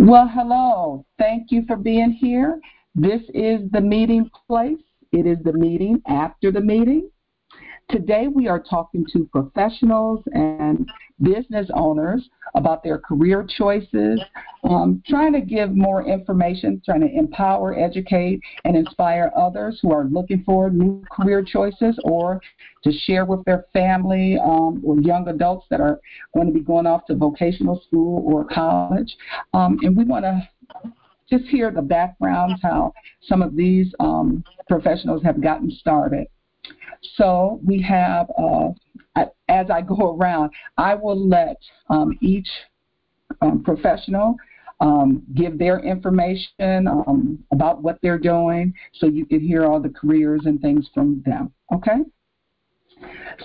Well, hello. Thank you for being here. This is the meeting place. It is the meeting after the meeting. Today we are talking to professionals and business owners about their career choices, um, trying to give more information, trying to empower, educate, and inspire others who are looking for new career choices or to share with their family um, or young adults that are going to be going off to vocational school or college. Um, and we want to just hear the backgrounds, how some of these um, professionals have gotten started. So we have, uh, as I go around, I will let um, each um, professional um, give their information um, about what they're doing so you can hear all the careers and things from them. Okay?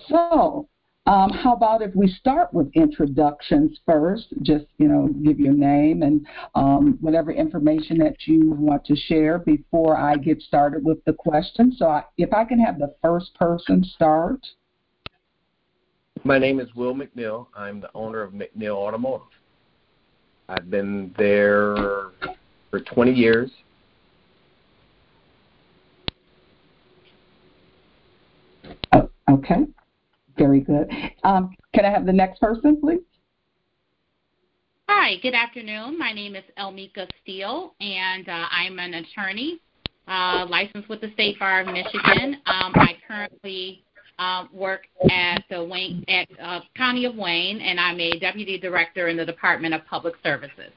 So um, how about if we start with introductions first? Just you know, give your name and um, whatever information that you want to share before I get started with the question. So, I, if I can have the first person start. My name is Will McNeil. I'm the owner of McNeil Automotive. I've been there for 20 years. Oh, okay. Very good. Um, can I have the next person, please? Hi, good afternoon. My name is Elmika Steele, and uh, I'm an attorney uh, licensed with the State Bar of Michigan. Um, I currently uh, work at the Wayne at uh, County of Wayne, and I'm a deputy director in the Department of Public Services.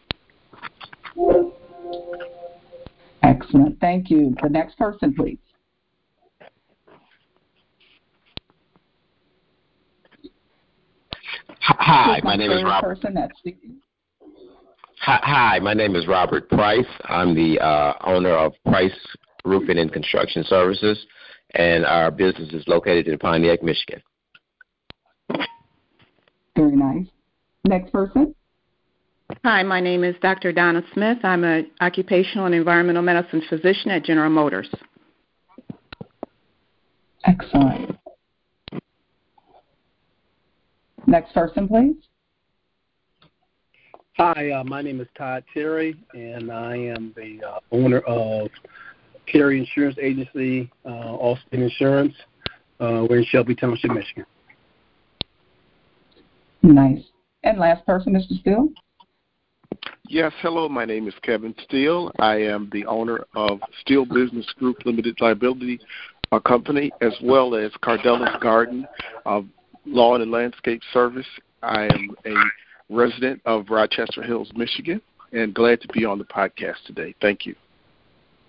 Excellent. Thank you. The next person, please. Hi, my name is Robert. Hi, hi, my name is Robert Price. I'm the uh, owner of Price Roofing and Construction Services, and our business is located in Pontiac, Michigan. Very nice. Next person. Hi, my name is Dr. Donna Smith. I'm an occupational and environmental medicine physician at General Motors. Excellent. Next person, please. Hi, uh, my name is Todd Terry, and I am the uh, owner of Terry Insurance Agency, uh, Allstate Insurance. Uh, we're in Shelby Township, Michigan. Nice. And last person, Mr. Steele. Yes, hello. My name is Kevin Steele. I am the owner of Steele Business Group Limited Liability uh, Company, as well as Cardella's Garden, uh, Lawn and Landscape Service. I am a resident of Rochester Hills, Michigan, and glad to be on the podcast today. Thank you.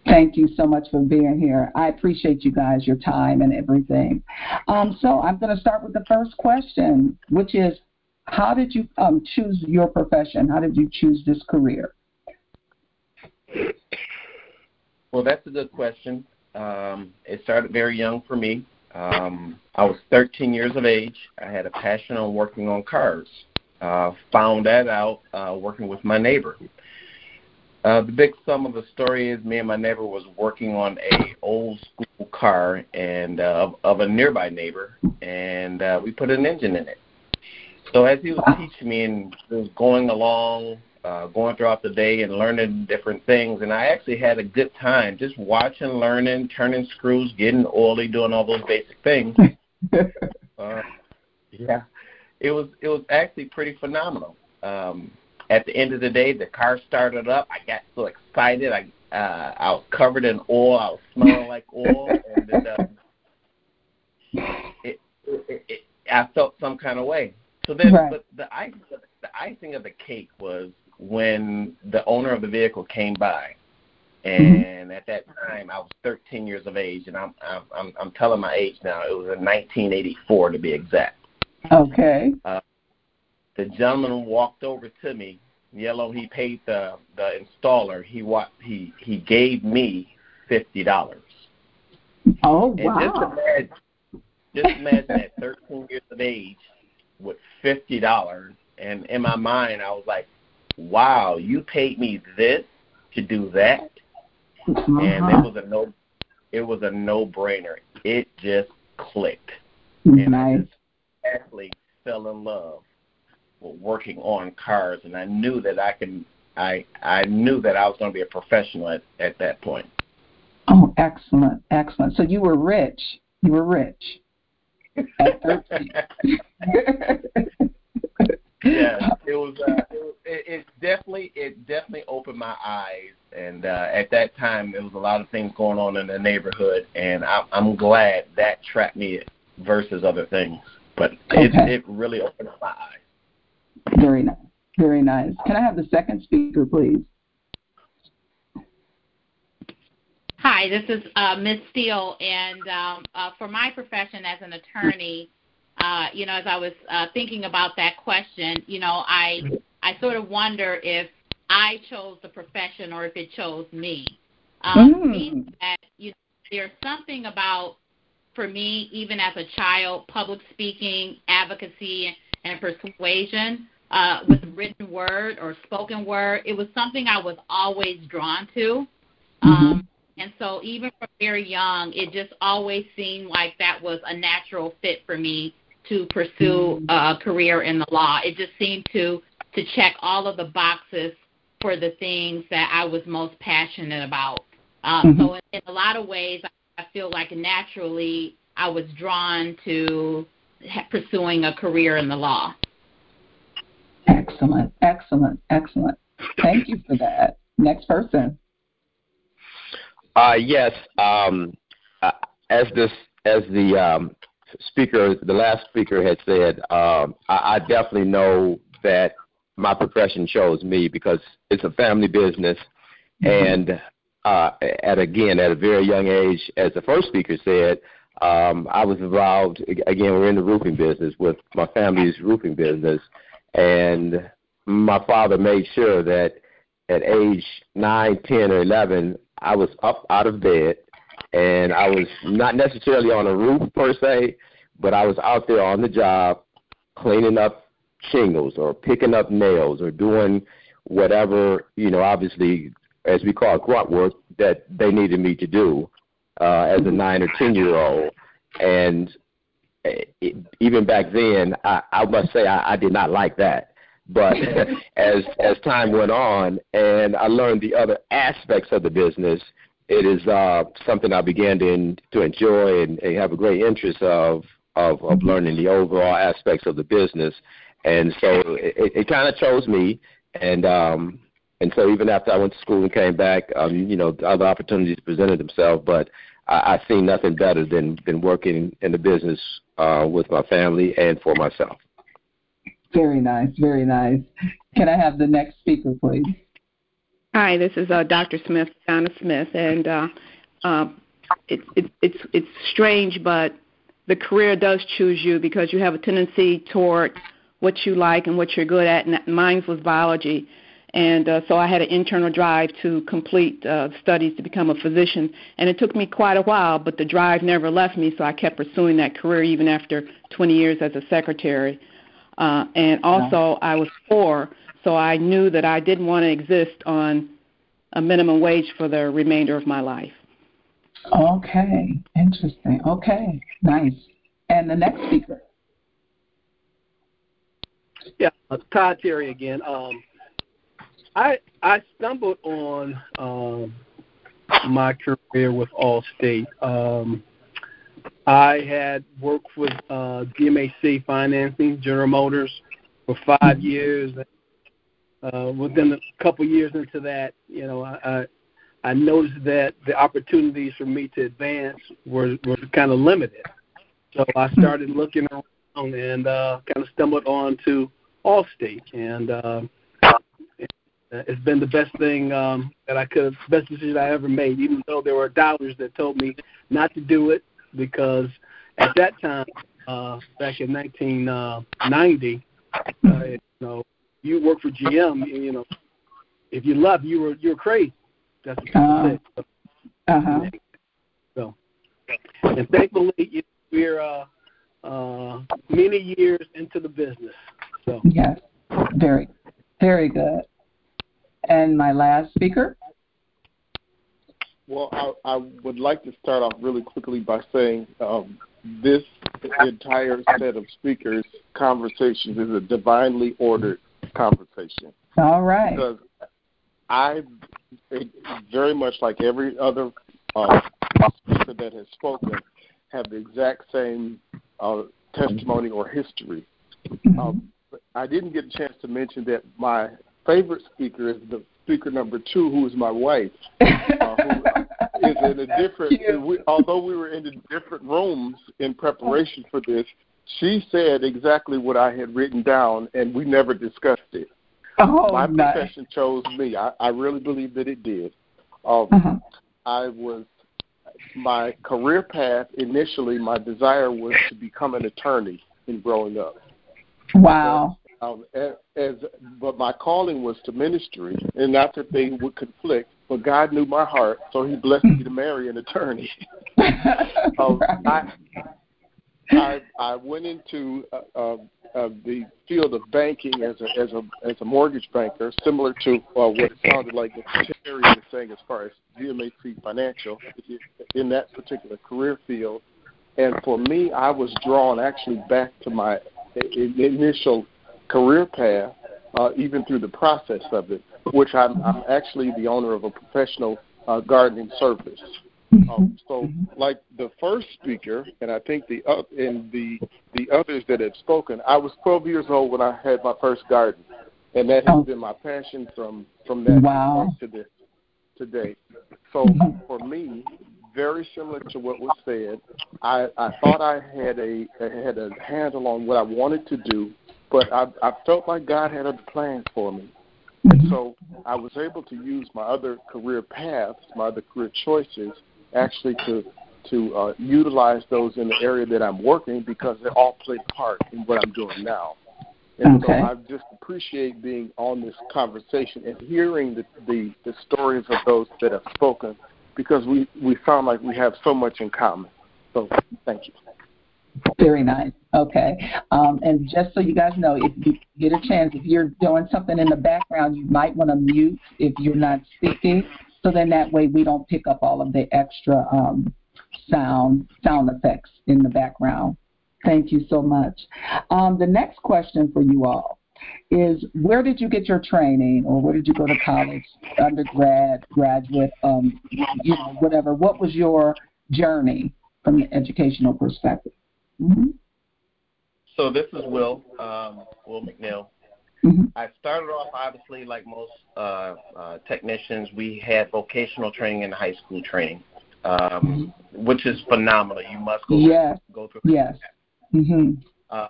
Thank you so much for being here. I appreciate you guys, your time, and everything. Um, so I'm going to start with the first question, which is, how did you um, choose your profession? How did you choose this career? Well, that's a good question. Um, it started very young for me. Um, I was 13 years of age. I had a passion on working on cars. Uh, found that out uh, working with my neighbor. Uh, the big sum of the story is me and my neighbor was working on a old school car and uh, of, of a nearby neighbor, and uh, we put an engine in it. So as he was teaching me and was going along, uh, going throughout the day and learning different things. And I actually had a good time just watching, learning, turning screws, getting oily, doing all those basic things. uh, yeah, it was it was actually pretty phenomenal. Um, at the end of the day, the car started up. I got so excited. I uh, I was covered in oil. I was smelling like oil, and it, uh, it, it, it, I felt some kind of way. So then, right. but the icing, the icing of the cake was when the owner of the vehicle came by. Mm-hmm. And at that time, I was 13 years of age, and I'm I'm I'm telling my age now. It was in 1984 to be exact. Okay. Uh, the gentleman walked over to me. Yellow. He paid the the installer. He what he he gave me fifty dollars. Oh and wow! Just imagine, just imagine at 13 years of age with fifty dollars, and in my mind, I was like, wow, you paid me this to do that, uh-huh. and it was a no, it was a no brainer. It just clicked, and. I just actually fell in love with working on cars, and I knew that I can I I knew that I was going to be a professional at, at that point. Oh, excellent, excellent. So you were rich. You were rich at 13. yeah, it was. Uh, it, it, it definitely it definitely opened my eyes, and uh, at that time there was a lot of things going on in the neighborhood, and I, I'm glad that trapped me versus other things. But it, Okay. it really opened up my eyes. Very nice. Very nice. Can I have the second speaker, please? Hi, this is uh, Ms. Steele, and um, uh, for my profession as an attorney, uh, you know, as I was uh, thinking about that question, you know, I I sort of wonder if I chose the profession or if it chose me. Um, Mm. means that you know, there's something about for me, even as a child, public speaking, advocacy, and persuasion uh, with written word or spoken word. It was something I was always drawn to. Um, and so, even from very young, it just always seemed like that was a natural fit for me to pursue a career in the law. It just seemed to to check all of the boxes for the things that I was most passionate about. Um, So, in, in a lot of ways, I feel like naturally I was drawn to pursuing a career in the law. Excellent, excellent, excellent. Thank you for that. Next person. Uh, yes. Um, uh, as this, as the um, speaker, the last speaker had said, um, I, I definitely know that my profession chose me because it's a family business, and uh, at again at a very young age, as the first speaker said, um, I was involved. Again, we're in the roofing business with my family's roofing business, and my father made sure that at age nine, ten, or eleven, I was up out of bed, and I was not necessarily on a roof per se, but I was out there on the job, cleaning up shingles or picking up nails or doing whatever you know. Obviously, as we call it, grunt work that they needed me to do uh, as a nine or ten year old, and eh, it, even back then, I, I must say I, I did not like that. But as as time went on, and I learned the other aspects of the business, it is uh, something I began to en- to enjoy and, and have a great interest of of, of learning the overall aspects of the business. And so it, it kind of chose me, and um, and so even after I went to school and came back, um, you know, other opportunities presented themselves, but I, I see nothing better than than working in the business uh, with my family and for myself. Very nice, very nice. Can I have the next speaker, please? Hi, this is uh, Dr. Smith, Donna Smith, and uh, uh, it's it, it's it's strange, but the career does choose you because you have a tendency toward what you like and what you're good at. And mine was biology, and uh, so I had an internal drive to complete uh, studies to become a physician, and it took me quite a while, but the drive never left me, so I kept pursuing that career even after 20 years as a secretary. Uh, and also, I was poor, so I knew that I didn't want to exist on a minimum wage for the remainder of my life. Okay, interesting. Okay, nice. And the next speaker. Yeah, uh, Todd Terry again. Um, I I stumbled on um, my career with Allstate. Um, I had worked with uh, GMAC Financing, General Motors, for five years. Uh, within a couple years into that, you know, I, I I noticed that the opportunities for me to advance were were kind of limited. So I started looking around and uh, kind of stumbled on to Allstate, and uh, it's been the best thing um, that I could, best decision I ever made. Even though there were dollars that told me not to do it, because at that time, uh, back in 1990, uh, you know, you worked for GM, you know, if you left, you were you were crazy. That's what people Uh, said. So, Uh-huh. so, and thankfully, you- we're uh, uh, many years into the business. So, Yes. Very, very good. And my last speaker. Well, I, I would like to start off really quickly by saying um, this entire set of speakers' conversations is a divinely ordered conversation All right. because I very much like every other uh, speaker that has spoken have the exact same uh, testimony or history. Mm-hmm. Um, I didn't get a chance to mention that my favorite speaker is the speaker number two, who is my wife, uh, who is in a different. We, although we were in different rooms in preparation for this, she said exactly what I had written down, and we never discussed it. Oh, my nice. profession chose me. I, I really believe that it did. Um, Uh-huh. I was my career path initially. My desire was to become an attorney in growing up. Wow. Um, as, as but my calling was to ministry, and not that they would conflict. But God knew my heart, so He blessed me to marry an attorney. um, I, I I went into uh, uh, uh, the field of banking as a as a as a mortgage banker, similar to uh, what it sounded like Mr. Terry was saying as far as GMAC Financial in that particular career field. And for me, I was drawn actually back to my initial career path, uh, even through the process of it, which I'm, I'm actually the owner of a professional uh, gardening service. Um, so, like the first speaker, and I think the uh, and the the others that have spoken, I was 12 years old when I had my first garden, and that has Oh. been my passion from from that Wow. to this today. So for me, very similar to what was said, I, I thought I had a I had a handle on what I wanted to do, but I, I felt like God had other plans for me. And so I was able to use my other career paths, my other career choices, actually to to uh, utilize those in the area that I'm working because they all play part in what I'm doing now. And Okay. so I just appreciate being on this conversation and hearing the, the, the stories of those that have spoken because we, we sound like we have so much in common. So thank you. Very nice. Okay. Um, and just so you guys know, if you get a chance, if you're doing something in the background, you might want to mute if you're not speaking, so then that way we don't pick up all of the extra um, sound sound effects in the background. Thank you so much. Um, the next question for you all is where did you get your training or where did you go to college, undergrad, graduate, um, you know, whatever. What was your journey from the educational perspective? Mm-hmm. So this is Will, um, Will McNeil. Mhm. I started off obviously like most uh, uh, technicians. We had vocational training and high school training, um, which is phenomenal. You must go Yes. go through. Yes. hmm Uh,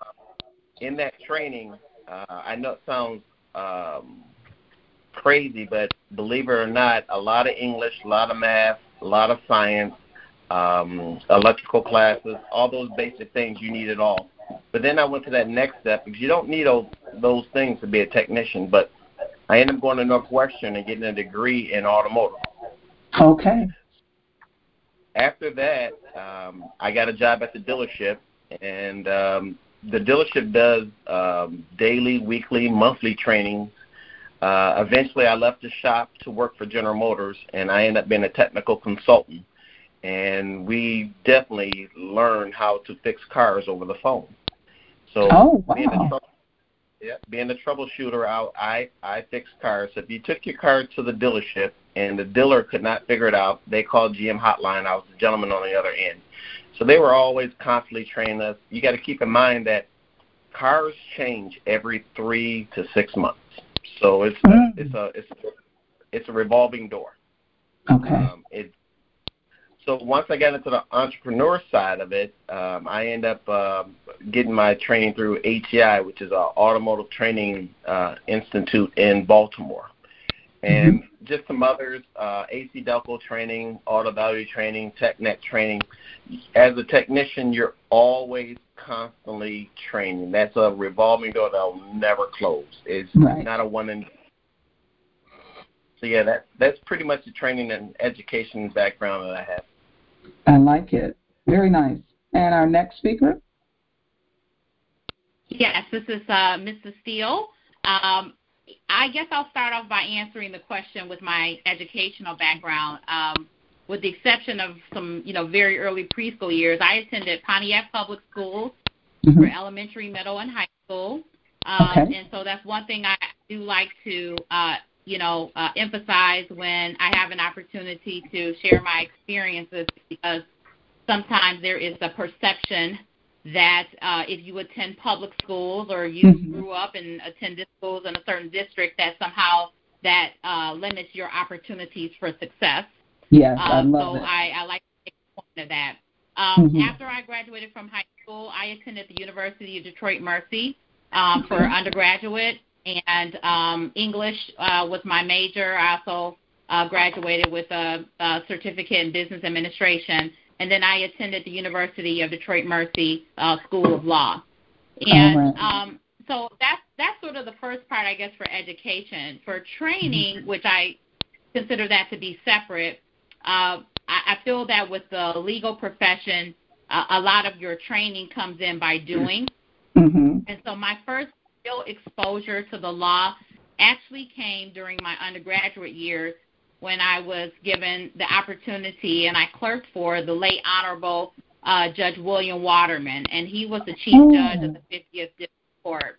in that training, uh, I know it sounds um, crazy, but believe it or not, a lot of English, a lot of math, a lot of science, um, electrical classes, all those basic things you need it all. But then I went to that next step because you don't need those, those things to be a technician. But I ended up going to Northwestern and getting a degree in automotive. Okay. After that, um, I got a job at the dealership, and um, the dealership does um, daily, weekly, monthly training. Uh, eventually, I left the shop to work for General Motors, and I ended up being a technical consultant. And we definitely learned how to fix cars over the phone. So Oh, being a wow. yeah, being a troubleshooter, I, I I fix cars. If you took your car to the dealership and the dealer could not figure it out, they called GM Hotline. I was the gentleman on the other end. So they were always constantly training us. You got to keep in mind that cars change every three to six months. So it's Mm. it's a it's a, it's a revolving door. Okay. Um, it, so once I got into the entrepreneur side of it, um, I end up uh, getting my training through ATI, which is an automotive training uh, institute in Baltimore, and just some others, uh, AC Delco training, auto value training, TechNet training. As a technician, you're always constantly training. That's a revolving door that'll never close. It's Right. not a one and so yeah, that that's pretty much the training and education background that I have. I like it. Very nice. And our next speaker? Yes, this is uh, Mrs. Steele. Um, I guess I'll start off by answering the question with my educational background. Um, with the exception of some, you know, very early preschool years, I attended Pontiac Public Schools Mhm. for elementary, middle, and high school. Um, Okay. And so that's one thing I do like to uh, you know, uh, emphasize when I have an opportunity to share my experiences because sometimes there is a perception that uh, if you attend public schools or you mm-hmm. grew up and attended schools in a certain district, that somehow that uh, limits your opportunities for success. Yes, I love so it. I, I like to make a point of that. Um, Mhm. After I graduated from high school, I attended the University of Detroit Mercy um, for undergraduate, and um, English uh, was my major. I also uh, graduated with a, a certificate in business administration, and then I attended the University of Detroit Mercy uh, School of Law. And right. um, so that's that's sort of the first part, I guess, for education. For training, which I consider that to be separate, uh, I, I feel that with the legal profession, uh, a lot of your training comes in by doing. Mhm. And so my first real exposure to the law actually came during my undergraduate years when I was given the opportunity and I clerked for the late Honorable uh, Judge William Waterman, and he was the chief Oh. judge of the 50th District Court.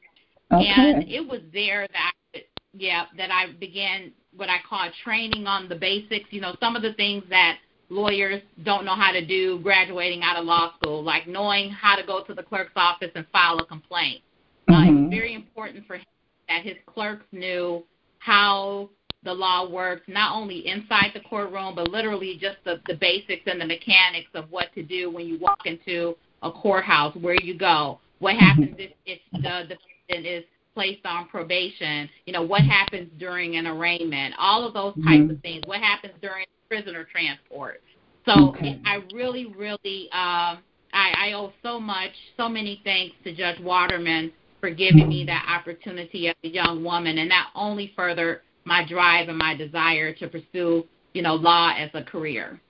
Okay. And it was there that I, yeah, that I began what I call training on the basics. You know, some of the things that lawyers don't know how to do graduating out of law school, like knowing how to go to the clerk's office and file a complaint. Uh, it Mhm. was very important for him that his clerks knew how the law works, not only inside the courtroom, but literally just the, the basics and the mechanics of what to do when you walk into a courthouse, where you go, what happens if, if the defendant is placed on probation, you know, what happens during an arraignment, all of those types Mhm. of things, what happens during prisoner transport. So Okay. I really, really, um, I, I owe so much, so many thanks to Judge Waterman for giving me that opportunity as a young woman, and that only further my drive and my desire to pursue, you know, law as a career.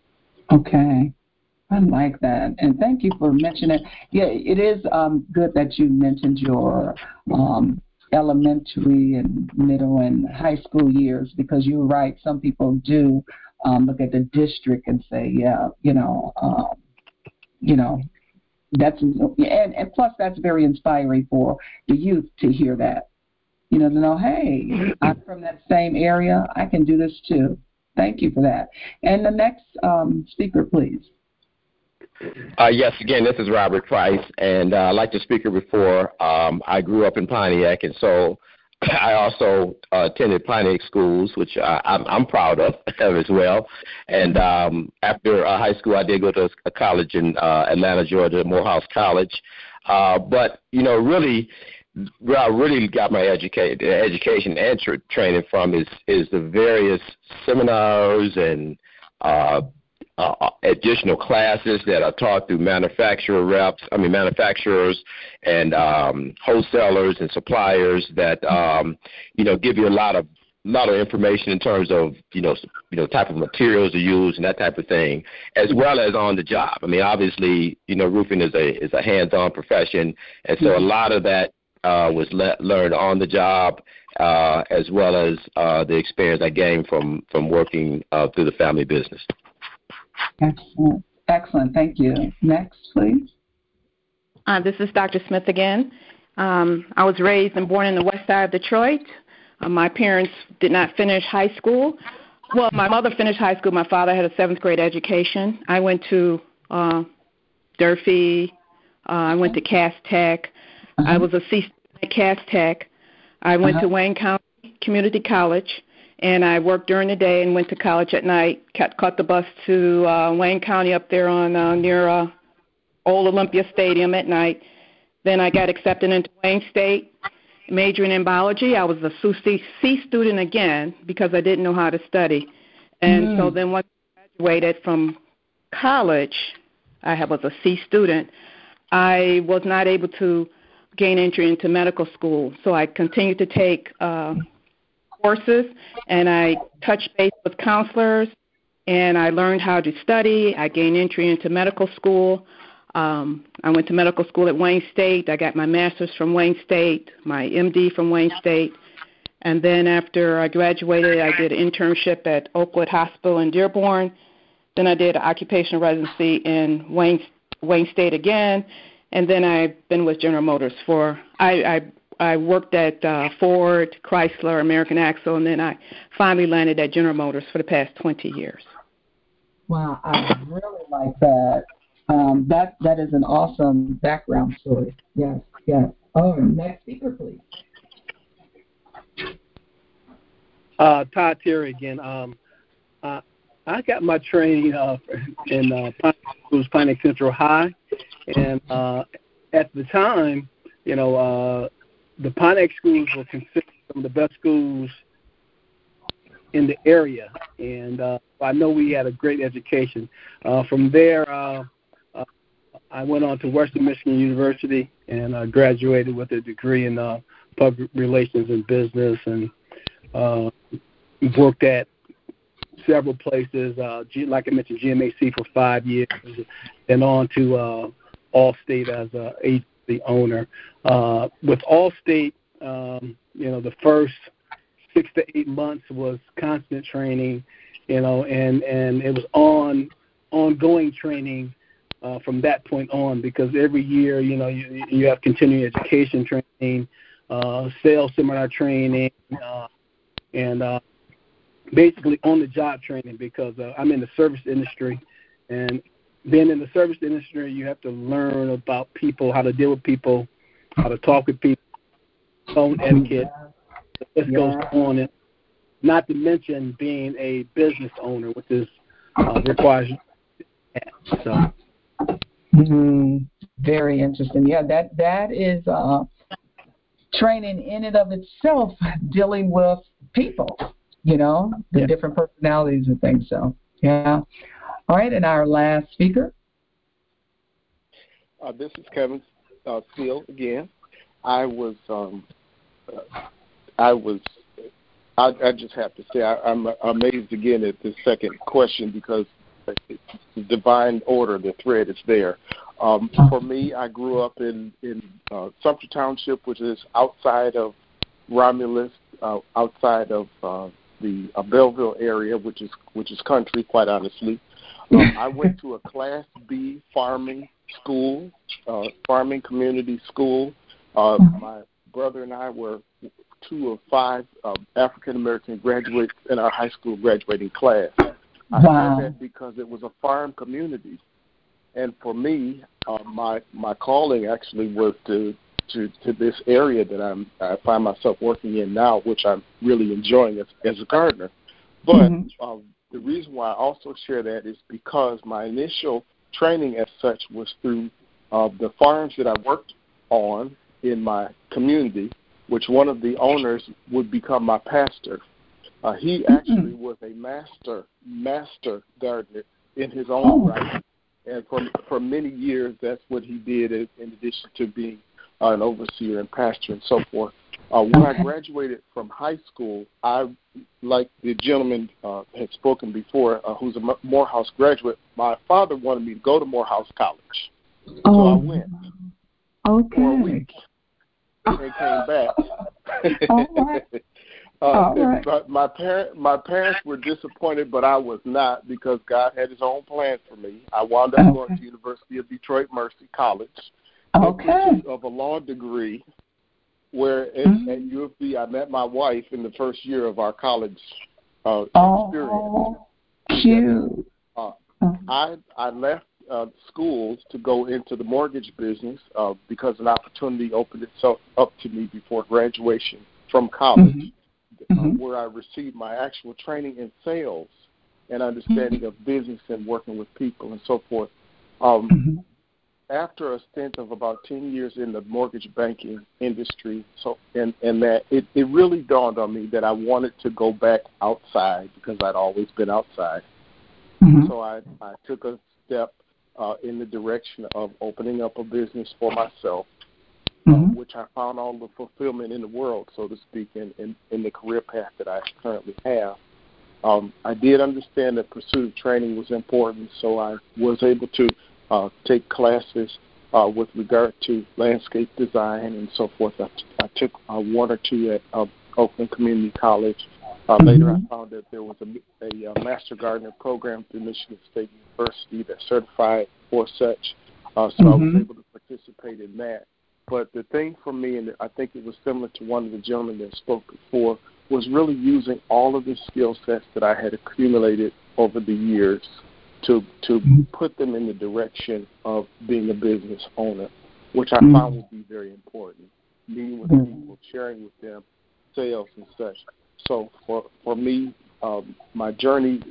Okay. I like that. And thank you for mentioning it. Yeah, it is um, good that you mentioned your um, elementary and middle and high school years because you're right. Some people do um, look at the district and say, yeah, you know, um, you know, that's and and plus that's very inspiring for the youth to hear that. You know, to know, hey, I'm from that same area. I can do this too. Thank you for that. And the next um, speaker, please. Uh, yes, again, this is Robert Price, and uh, like the speaker before, um, I grew up in Pontiac, and so I also uh, attended Pontiac schools, which I, I'm, I'm proud of as well. And um, after uh, high school, I did go to a college in uh, Atlanta, Georgia, Morehouse College. Uh, but you know, really, where I really got my educate, education and tra- training from is is the various seminars and uh, uh, additional classes that are taught through manufacturer reps, I mean manufacturers and um, wholesalers and suppliers that um, you know give you a lot of lot of information in terms of you know you know type of materials to use and that type of thing, as well as on the job. I mean, obviously, you know, roofing is a is a hands-on profession, and so a lot of that uh, was le- learned on the job, uh, as well as uh, the experience I gained from from working uh, through the family business. Excellent. Excellent. Thank you. Next, please. Uh, this is Dr. Smith again. Um, I was raised and born in the west side of Detroit. Uh, my parents did not finish high school. Well, my mother finished high school. My father had a seventh grade education. I went to uh, Durfee. Uh, I went to Cass Tech. I was a C student at Cass Tech. I went Uh-huh. to Wayne County Community College, and I worked during the day and went to college at night. Caught, caught the bus to uh, Wayne County up there on uh, near uh, Old Olympia Stadium at night. Then I got accepted into Wayne State, majoring in biology. I was a C C student again because I didn't know how to study. And so Mm. then once I graduated from college, I was a C student. I was not able to gain entry into medical school, so I continued to take uh, courses and I touched base with counselors and I learned how to study. I gained entry into medical school. Um, I went to medical school at Wayne State. I got my master's from Wayne State, my MD from Wayne State. And then after I graduated, I did an internship at Oakwood Hospital in Dearborn. Then I did an occupational residency in Wayne, Wayne State again. And then I've been with General Motors for, I, I, I worked at uh, Ford, Chrysler, American Axle, and then I finally landed at General Motors for the past 20 years. Wow, I really like that. Um, that that is an awesome background story. Yes, yes. Oh, next speaker, please. Uh, Todd Terry again. Um, uh, I got my training uh, in uh, Pontiac, Pontiac Central High, and uh, at the time, you know, uh, the Pontiac schools were considered some of the best schools in the area, and uh, I know we had a great education. Uh, from there, uh, uh, I went on to Western Michigan University and uh, graduated with a degree in uh, public relations and business, and uh, worked at several places. Uh, G, like I mentioned, GMAC for five years, and on to uh, Allstate as a agency owner. Uh, with Allstate, um, you know, the first six to eight months was constant training, you know, and and it was on ongoing training uh, from that point on because every year, you know, you you have continuing education training, uh, sales seminar training, uh, and uh, basically on the job training because uh, I'm in the service industry, and being in the service industry, you have to learn about people, how to deal with people, how to talk with people, phone etiquette. This yeah. goes on, and not to mention being a business owner, which is uh, requires. So. Mm-hmm. Very interesting. Yeah, that that is uh, training in and of itself, dealing with people you know, the yeah. different personalities and things. So, yeah. All right, and our last speaker. Uh, this is Kevin uh, Steele again. I was, um, uh, I was, I, I just have to say, I, I'm amazed again at this second question because it's divine order, the thread is there. Um, for me, I grew up in in uh, Sumter Township, which is outside of Romulus, uh, outside of uh, the uh, Belleville area, which is which is country, quite honestly. Um, I went to a Class B farming school, uh, farming community school. Uh, mm-hmm. my brother and I were two of five uh, African American graduates in our high school graduating class. I wow. said that because it was a farm community, and for me, uh, my my calling actually was to to to this area that I'm I find myself working in now, which I'm really enjoying as as a gardener. But mm-hmm. uh, the reason why I also share that is because my initial training as such was through uh, the farms that I worked on in my community, which one of the owners would become my pastor. Uh, he actually was a master master gardener in his own oh. right, and for for many years that's what he did in addition to being uh, an overseer and pastor and so forth. Uh, when I graduated from high school, I, like the gentleman uh, had spoken before, uh, who's a Morehouse graduate, my father wanted me to go to Morehouse College. Oh. So I went okay. for a week and came back. Right. uh, right. But my parent, my parents were disappointed, but I was not because God had His own plan for me. I wound up okay. going to University of Detroit Mercy College okay. of a law degree, where at, mm-hmm. at U of D I met my wife in the first year of our college uh, oh, experience. Cute. Uh, I I left uh, schools to go into the mortgage business uh, because an opportunity opened itself up to me before graduation from college, mm-hmm. Uh, mm-hmm. where I received my actual training in sales and understanding mm-hmm. of business and working with people and so forth. Um, mm-hmm after a stint of about 10 years in the mortgage banking industry, so and and that it it really dawned on me that I wanted to go back outside because I'd always been outside. Mm-hmm. So I I took a step uh, in the direction of opening up a business for myself, uh, mm-hmm. uh, which I found all the fulfillment in the world, so to speak, in in, in the career path that I currently have. Um, I did understand that pursuit of training was important, so I was able to uh, take classes uh, with regard to landscape design and so forth. I, I took uh, one or two at uh, Oakland Community College. Uh, mm-hmm. Later, I found that there was a, a, a Master Gardener program through Michigan State University that certified for such. Uh, so mm-hmm. I was mm-hmm. able to participate in that. but the thing for me, and I think it was similar to one of the gentlemen that spoke before, was really using all of the skill sets that I had accumulated over the years to to mm-hmm. put them in the direction of being a business owner, which I mm-hmm. found would be very important. Meeting with mm-hmm. people, sharing with them sales and such. So for for me, um, my journey,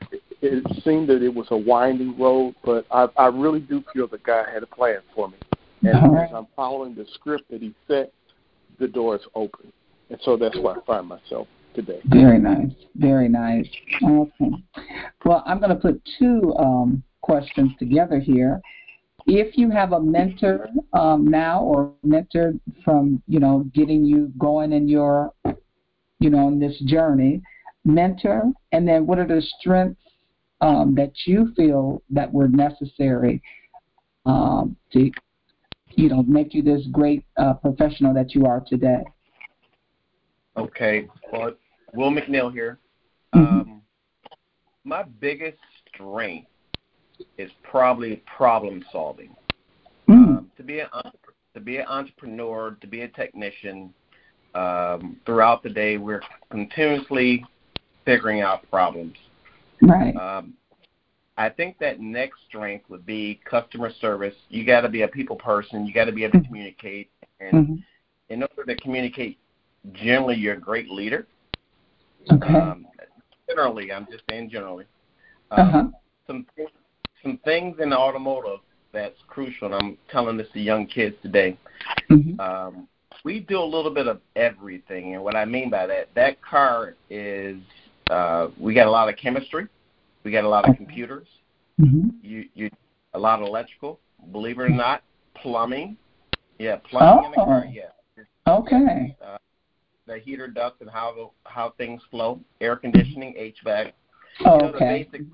it seemed that it was a winding road, but I, I really do feel that God had a plan for me. And right. as I'm following the script that He set, the door is open. And so that's where I find myself today. Very nice. Very nice. Awesome. Well, I'm going to put two um, questions together here. If you have a mentor um, now or mentor from, you know, getting you going in your, you know, in this journey, mentor, and then what are the strengths um, that you feel that were necessary um, to, you know, make you this great uh, professional that you are today? Okay. Well, Will McNeil here. Mm-hmm. Um, my biggest strength is probably problem solving. Mm. Um, to be an to be an entrepreneur, to be a technician, um, throughout the day we're continuously figuring out problems. Right. Um, I think that next strength would be customer service. You got to be a people person. You got to be able to mm-hmm. communicate, and mm-hmm. in order to communicate, generally you're a great leader. Okay. Um, generally, I'm just saying generally. Um, uh-huh. Some some things in the automotive that's crucial, and I'm telling this to young kids today. Mm-hmm. Um, we do a little bit of everything, and what I mean by that, that car is uh, we got a lot of chemistry, we got a lot of computers, mm-hmm. you you a lot of electrical. Believe it or not, plumbing. Yeah, plumbing oh. in the car. Oh. Yeah. Okay. Uh, the heater ducts and how how things flow, air conditioning, HVAC. Oh, you know, okay. The basic,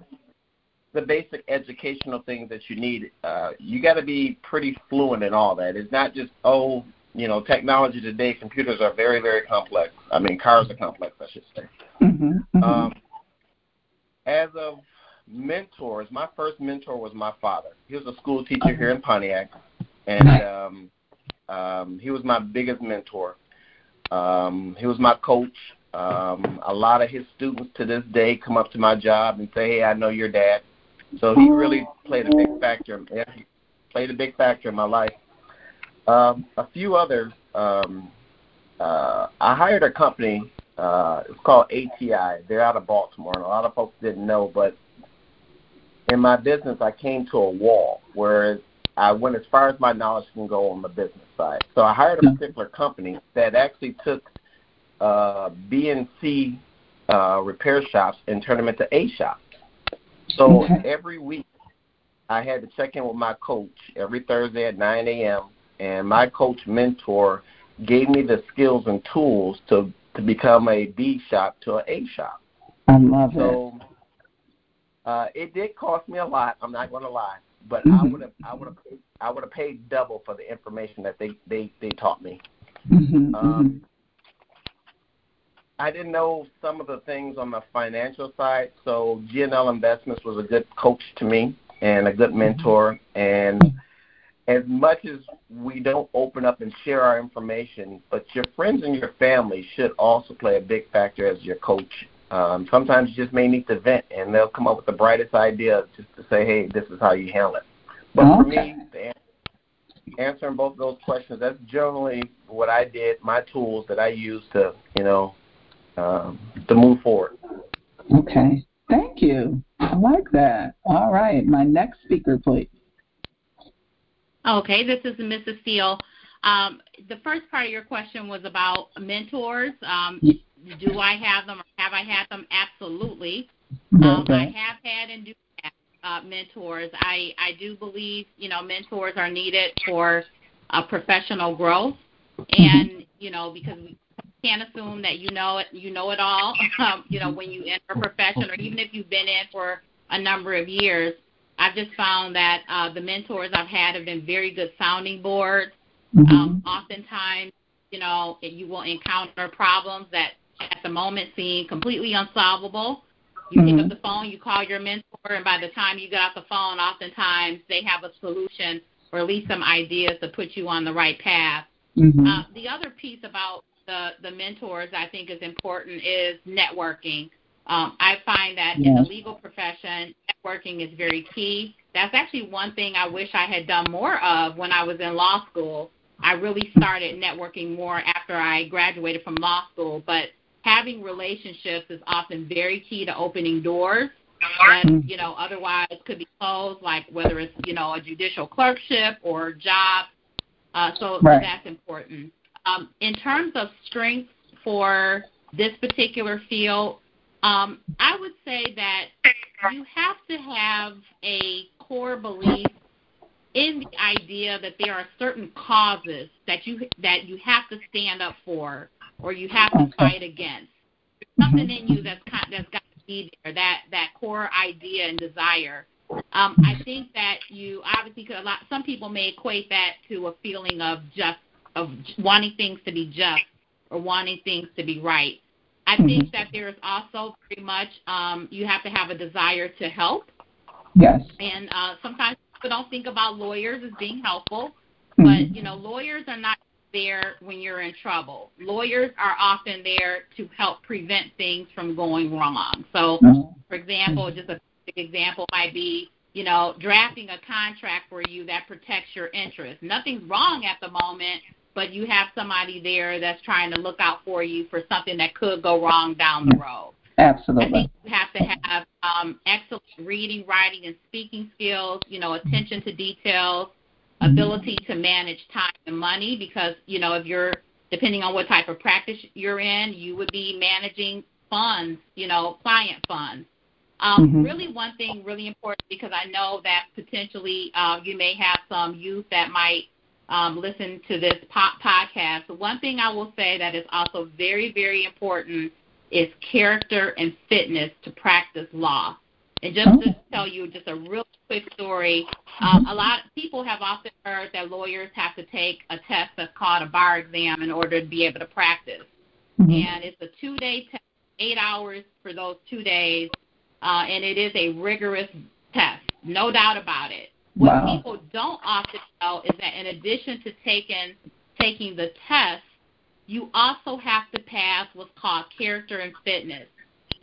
the basic educational things that you need. Uh, you got to be pretty fluent in all that. It's not just oh, you know, technology today. Computers are very very complex. I mean, cars are complex, I should say. Mm-hmm, mm-hmm. Um, as of mentors, my first mentor was my father. He was a school teacher here in Pontiac, and um, um, he was my biggest mentor. Um, he was my coach. Um, a lot of his students to this day come up to my job and say, "Hey, I know your dad." So he really played a big factor. Yeah, played a big factor in my life. Um, a few others. Um, uh, I hired a company. Uh, it's called ATI. They're out of Baltimore, and a lot of folks didn't know. But in my business, I came to a wall where I went as far as my knowledge can go on the business side. So I hired a particular company that actually took uh, B and C uh, repair shops and turned them into A shops. So okay. every week I had to check in with my coach every Thursday at 9 a.m. And my coach mentor gave me the skills and tools to to become a B shop to an A shop. I love so, it. Uh, it did cost me a lot. I'm not going to lie but mm-hmm. I would have I would have I would have paid double for the information that they they they taught me. Mm-hmm, um, mm-hmm. I didn't know some of the things on the financial side, so GNL Investments was a good coach to me and a good mm-hmm. mentor. And as much as we don't open up and share our information, but your friends and your family should also play a big factor as your coach um, sometimes you just may need to vent, and they'll come up with the brightest idea just to say, "Hey, this is how you handle it." But okay. for me, the answering both of those questions, that's generally what I did. My tools that I use to, you know, um, to move forward. Okay, thank you. I like that. All right, my next speaker, please. Okay, this is Mrs. Steele. Um, the first part of your question was about mentors. Um, do I have them or have I had them? Absolutely. Um, I have had and do have uh, mentors. I, I do believe, you know, mentors are needed for uh, professional growth. And, mm-hmm. you know, because we can't assume that you know it, you know it all, um, you know, when you enter a profession or even if you've been in for a number of years. I've just found that uh, the mentors I've had have been very good sounding boards. Mm-hmm. Um, oftentimes, you know, you will encounter problems that at the moment seem completely unsolvable. You mm-hmm. pick up the phone, you call your mentor, and by the time you get off the phone, oftentimes they have a solution or at least some ideas to put you on the right path. Mm-hmm. Uh, the other piece about the the mentors I think is important is networking. Um, I find that in the legal profession, networking is very key. That's actually one thing I wish I had done more of when I was in law school. I really started networking more after I graduated from law school, but having relationships is often very key to opening doors that Mm-hmm. you know otherwise could be closed, like whether it's you know a judicial clerkship or job. Uh, so, Right. that's important. Um, in terms of strengths for this particular field, um, I would say that you have to have a core belief in the idea that there are certain causes that you that you have to stand up for or you have to Okay. fight against. There's something Mhm. in you that's kind that's got to be there that that core idea and desire. Um, I think that you obviously could a lot. Some people may equate that to a feeling of just of wanting things to be just or wanting things to be right. I think Mhm. that there is also pretty much um, you have to have a desire to help, Yes. and uh, sometimes people don't think about lawyers as being helpful. Mhm. But you know, lawyers are not there when you're in trouble. Lawyers are often there to help prevent things from going wrong. So, Mhm. for example, just a example might be, you know, drafting a contract for you that protects your interests. Nothing's wrong at the moment, but you have somebody there that's trying to look out for you for something that could go wrong down the road. I Absolutely. think you have to have um, excellent reading, writing, and speaking skills. You know, attention to details, ability to manage time and money. Because you know, if you're depending on what type of practice you're in, you would be managing funds. You know, client funds. Um, Mhm. Really, one thing really important because I know that potentially uh, you may have some youth that might um, listen to this po- podcast. One thing I will say that is also very, very important is character and fitness to practice law. And just to tell you just a real quick story, um, a lot of people have often heard that lawyers have to take a test that's called a bar exam in order to be able to practice. Mhm. And it's a two-day test, eight hours for those two days, uh, and it is a rigorous test, no doubt about it. What Wow. people don't often know is that in addition to taking taking the test, you also have to pass what's called character and fitness.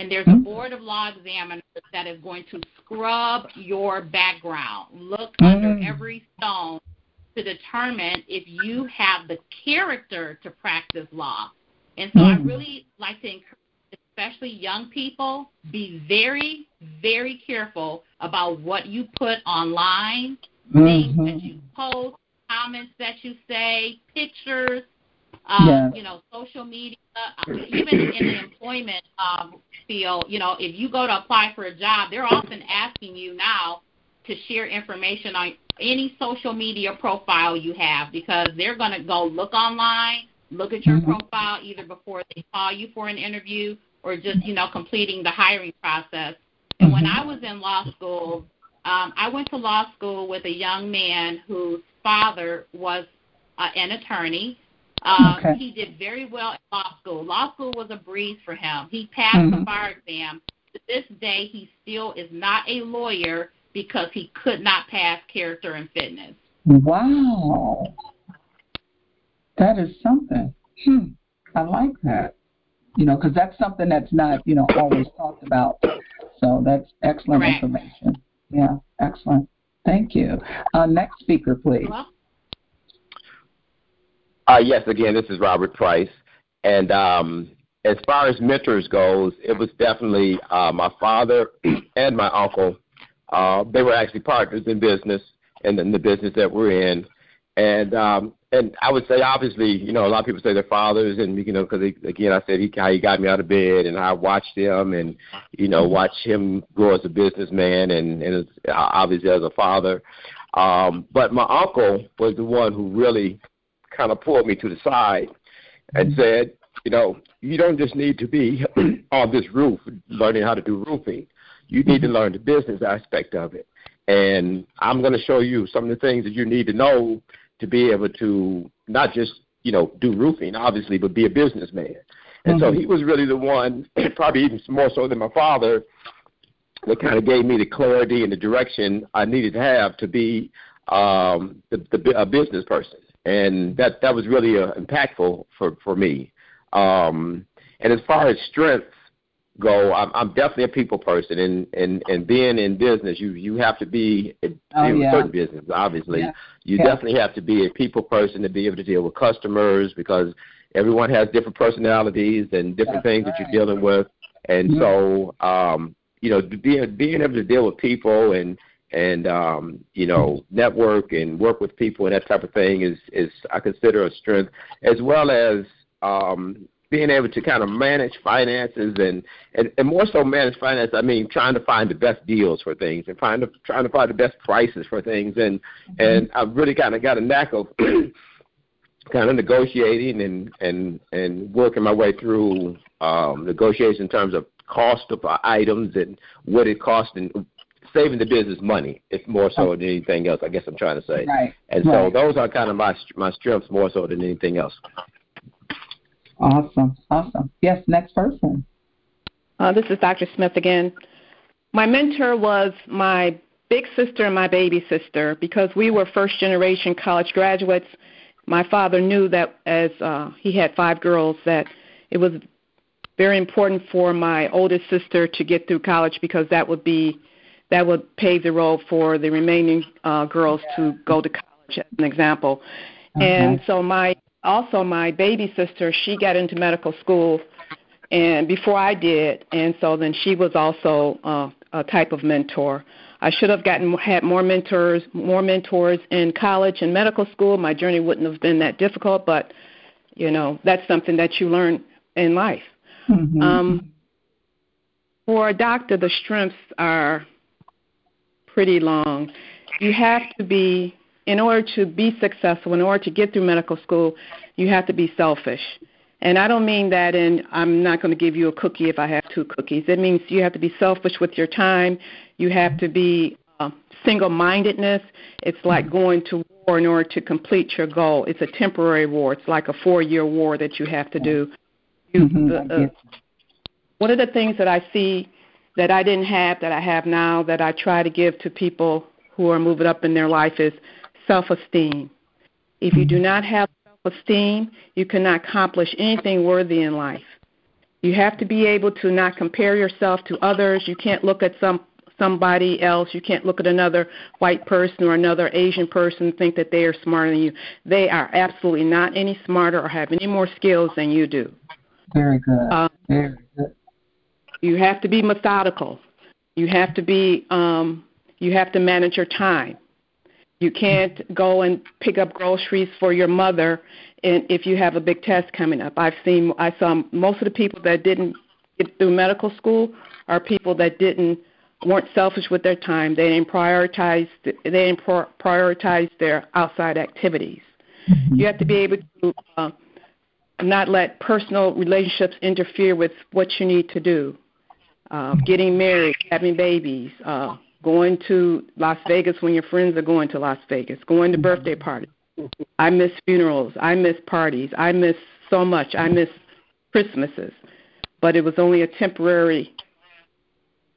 And there's a Mhm. board of law examiners that is going to scrub your background, look Mm. under every stone to determine if you have the character to practice law. And so I Mm. really like to encourage, especially young people, be very, very careful about what you put online, things that Mhm. you post, comments that you say, pictures, uh, Yes. you know, social media, uh, even in the employment um, field. You know, if you go to apply for a job, they're often asking you now to share information on any social media profile you have because they're going to go look online, look at your Mhm. profile either before they call you for an interview or just, you know, completing the hiring process. And when Mhm. I was in law school, um, I went to law school with a young man whose father was uh, an attorney. Uh, Okay. He did very well at law school. Law school was a breeze for him. He passed the Mhm. bar exam. To this day, he still is not a lawyer because he could not pass character and fitness. Wow. That is something. Hmm. I like that. You know, because that's something that's not, you know, always talked about. So that's excellent Correct. information. Yeah, excellent. Thank you. Uh, next speaker, please. Well, Uh, yes, again, this is Robert Price. And um, as far as mentors goes, it was definitely uh, my father and my uncle. Uh, they were actually partners in business and in the business that we're in. And um, and I would say, obviously, you know, a lot of people say their fathers, and you know, because again, I said he, how he got me out of bed, and I watched him, and you know, watched him grow as a businessman, and and as, obviously as a father. Um, but my uncle was the one who really kind of pulled me to the side and mm-hmm. said, you know, you don't just need to be on this roof learning how to do roofing. You need to mm-hmm. learn the business aspect of it. And I'm going to show you some of the things that you need to know to be able to not just, you know, do roofing, obviously, but be a businessman. And so mm-hmm. he was really the one, probably even more so than my father, that kind of gave me the clarity and the direction I needed to have to be um, the, the, a business person. And that that was really uh, impactful for for me. Um, and as far as strengths go, I'm, I'm definitely a people person, and and and being in business, you you have to be Oh, in yeah. certain business. Obviously, Yeah. you Yeah. definitely have to be a people person to be able to deal with customers because everyone has different personalities and different That's things that you're dealing with, and Yeah. so um, you know being being able to deal with people and and um, you know network and work with people and that type of thing is is I consider a strength as well as um, being able to kind of manage finances and, and and more so manage finance. I mean, trying to find the best deals for things and find the, trying to find the best prices for things and and I've really kind of got a knack of kind of negotiating and and and working my way through um, negotiation in terms of cost of items and what it costs and saving the business money. It's more so than anything else. I guess I'm trying to say. Right. And so those are kind of my my strengths more so than anything else. Awesome. Awesome. Yes, next person. Uh, this is Dr. Smith again. My mentor was my big sister and my baby sister because we were first generation college graduates. My father knew that as uh, he had five girls that it was very important for my oldest sister to get through college because that would be that would pave the road for the remaining uh, girls to go to college as an example. And so my also my baby sister, she got into medical school and before I did, and so then she was also uh, a type of mentor. I should have gotten had more mentors, more mentors in college and medical school. My journey wouldn't have been that difficult, but you know that's something that you learn in life. Mhm. Um, for a doctor, the strengths are pretty long. You have to be, in order to be successful, in order to get through medical school, you have to be selfish. And I don't mean that in I'm not going to give you a cookie if I have two cookies. It means you have to be selfish with your time. You have to be uh, single-mindedness. It's like going to war in order to complete your goal. It's a temporary war. It's like a four-year war that you have to do. You, Mhm, the, uh, one of the things that I see that I didn't have that I have now that I try to give to people who are moving up in their life is self-esteem. If you do not have self-esteem, you cannot accomplish anything worthy in life. You have to be able to not compare yourself to others. You can't look at some somebody else. You can't look at another white person or another Asian person and think that they are smarter than you. They are absolutely not any smarter or have any more skills than you do. Very good. Uh, Very good. You have to be methodical. You have to be um, you have to manage your time. You can't go and pick up groceries for your mother and if you have a big test coming up. I've seen I saw most of the people that didn't get through medical school are people that didn't weren't selfish with their time. They didn't prioritize they didn't pro- prioritize their outside activities. You have to be able to uh, not let personal relationships interfere with what you need to do. Uh, getting married, having babies, uh, going to Las Vegas when your friends are going to Las Vegas, going to birthday parties. I miss funerals. I miss parties. I miss so much. I miss Christmases. But it was only a temporary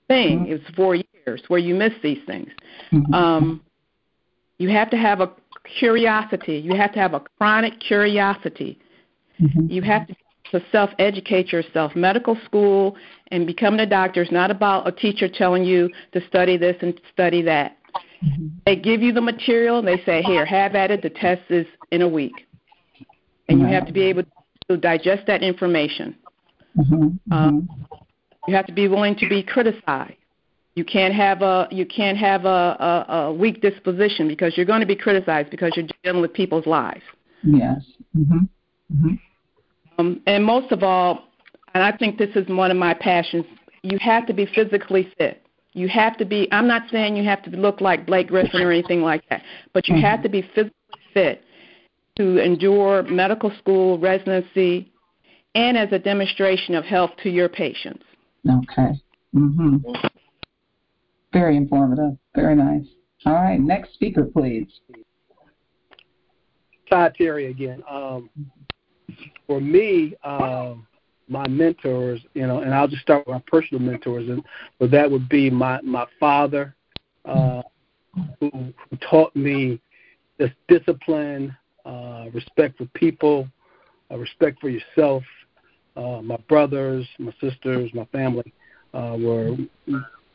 thing. It was four years where you miss these things. Mhm. Um, you have to have a curiosity. You have to have a chronic curiosity. You have to, to self educate yourself. Medical school and becoming a doctor is not about a teacher telling you to study this and study that. Mhm. They give you the material and they say, Here, have at it. The test is in a week. And you have to be able to digest that information. Mhm. Uh, Mhm. You have to be willing to be criticized. You can't have a you can't have a, a, a weak disposition because you're going to be criticized because you're dealing with people's lives. Yes. Mhm. Mhm. Um, and most of all, and I think this is one of my passions, you have to be physically fit. You have to be, I'm not saying you have to look like Blake Griffin or anything like that, but you have to be physically fit to endure medical school, residency, and as a demonstration of health to your patients. Okay. Mm-hmm. Very informative. Very nice. All right. Next speaker, please. Todd Terry again. Um, for me, um, my mentors, you know, and I'll just start with my personal mentors, and but that would be my my father, uh, who, who taught me this discipline, uh, uh, respect for people, uh, respect for yourself. Uh, my brothers, my sisters, my family uh, were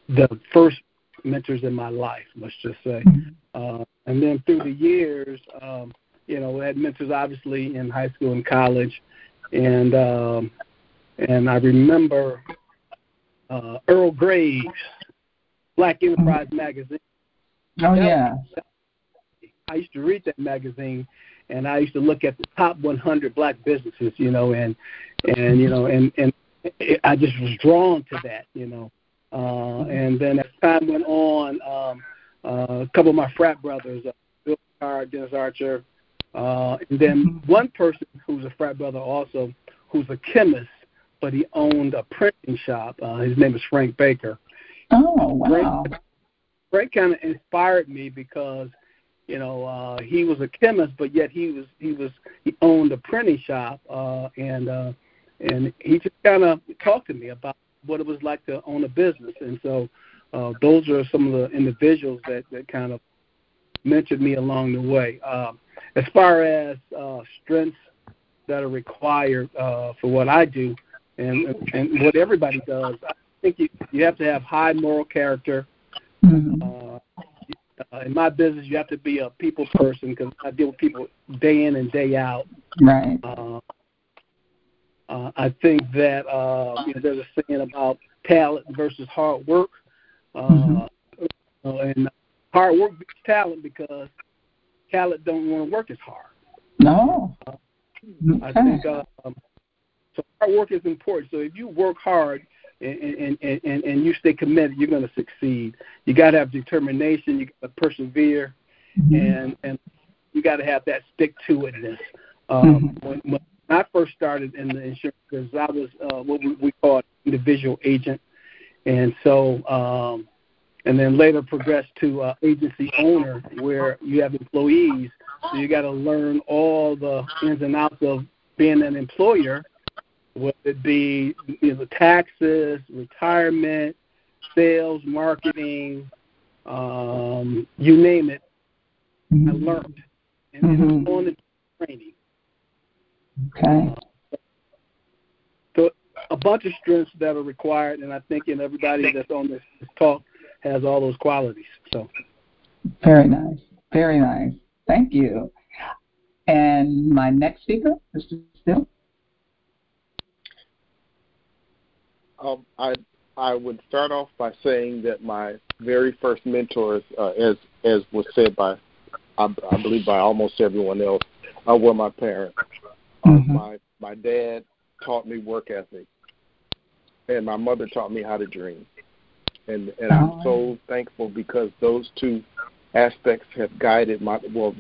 the first mentors in my life. Let's just say, uh, and then through the years, um, you know, had mentors obviously in high school and college, and um, and I remember uh, Earl Graves, Black Enterprise mm-hmm. magazine. Oh that yeah. Was, I used to read that magazine, and I used to look at the top 100 black businesses, you know, and and you know, and and I just was drawn to that, you know. Uh, and then as time went on, um, uh, a couple of my frat brothers, uh, Bill Card, Dennis Archer, uh, and then mm-hmm. one person who's a frat brother also, who's a chemist, but he owned a printing shop. Uh, his name is Frank Baker. Oh wow! Frank, Frank kind of inspired me because you know uh, he was a chemist, but yet he was he was he owned a printing shop, uh, and uh, and he just kind of talked to me about what it was like to own a business, and so uh, those are some of the individuals that that kind of mentored me along the way. Uh, as far as uh, strengths that are required uh, for what I do and and what everybody does, I think you you have to have high moral character. Mm-hmm. Uh, uh, in my business, you have to be a people person because I deal with people day in and day out. Right. Uh, uh, I think that uh, you know, there's a saying about talent versus hard work, uh, mm-hmm. and hard work beats talent because talent don't want to work as hard. No. Uh, okay. I think uh, um, so. Hard work is important. So if you work hard and and and, and you stay committed, you're going to succeed. You got to have determination. You got to persevere, mm-hmm. and and you got to have that stick to itness. Um, mm-hmm. when, when I first started in the insurance business, I was uh, what we, we call an individual agent, and so um, and then later progress to uh, agency owner, where you have employees. So you got to learn all the ins and outs of being an employer, whether it be you know, the taxes, retirement, sales, marketing, um, you name it. Mm-hmm. I learned, and mm-hmm. then on the training. Okay. So a bunch of strengths that are required, and I think in everybody that's on this, this talk has all those qualities. So. Very nice. Very nice. Thank you. And my next speaker, Mr. Still. Um, I I would start off by saying that my very first mentors, uh, as as was said by, I, I believe by almost everyone else, uh, were my parents. Mm-hmm. my my dad taught me work ethic, and my mother taught me how to dream, and and I'm so thankful because those two aspects have guided my well.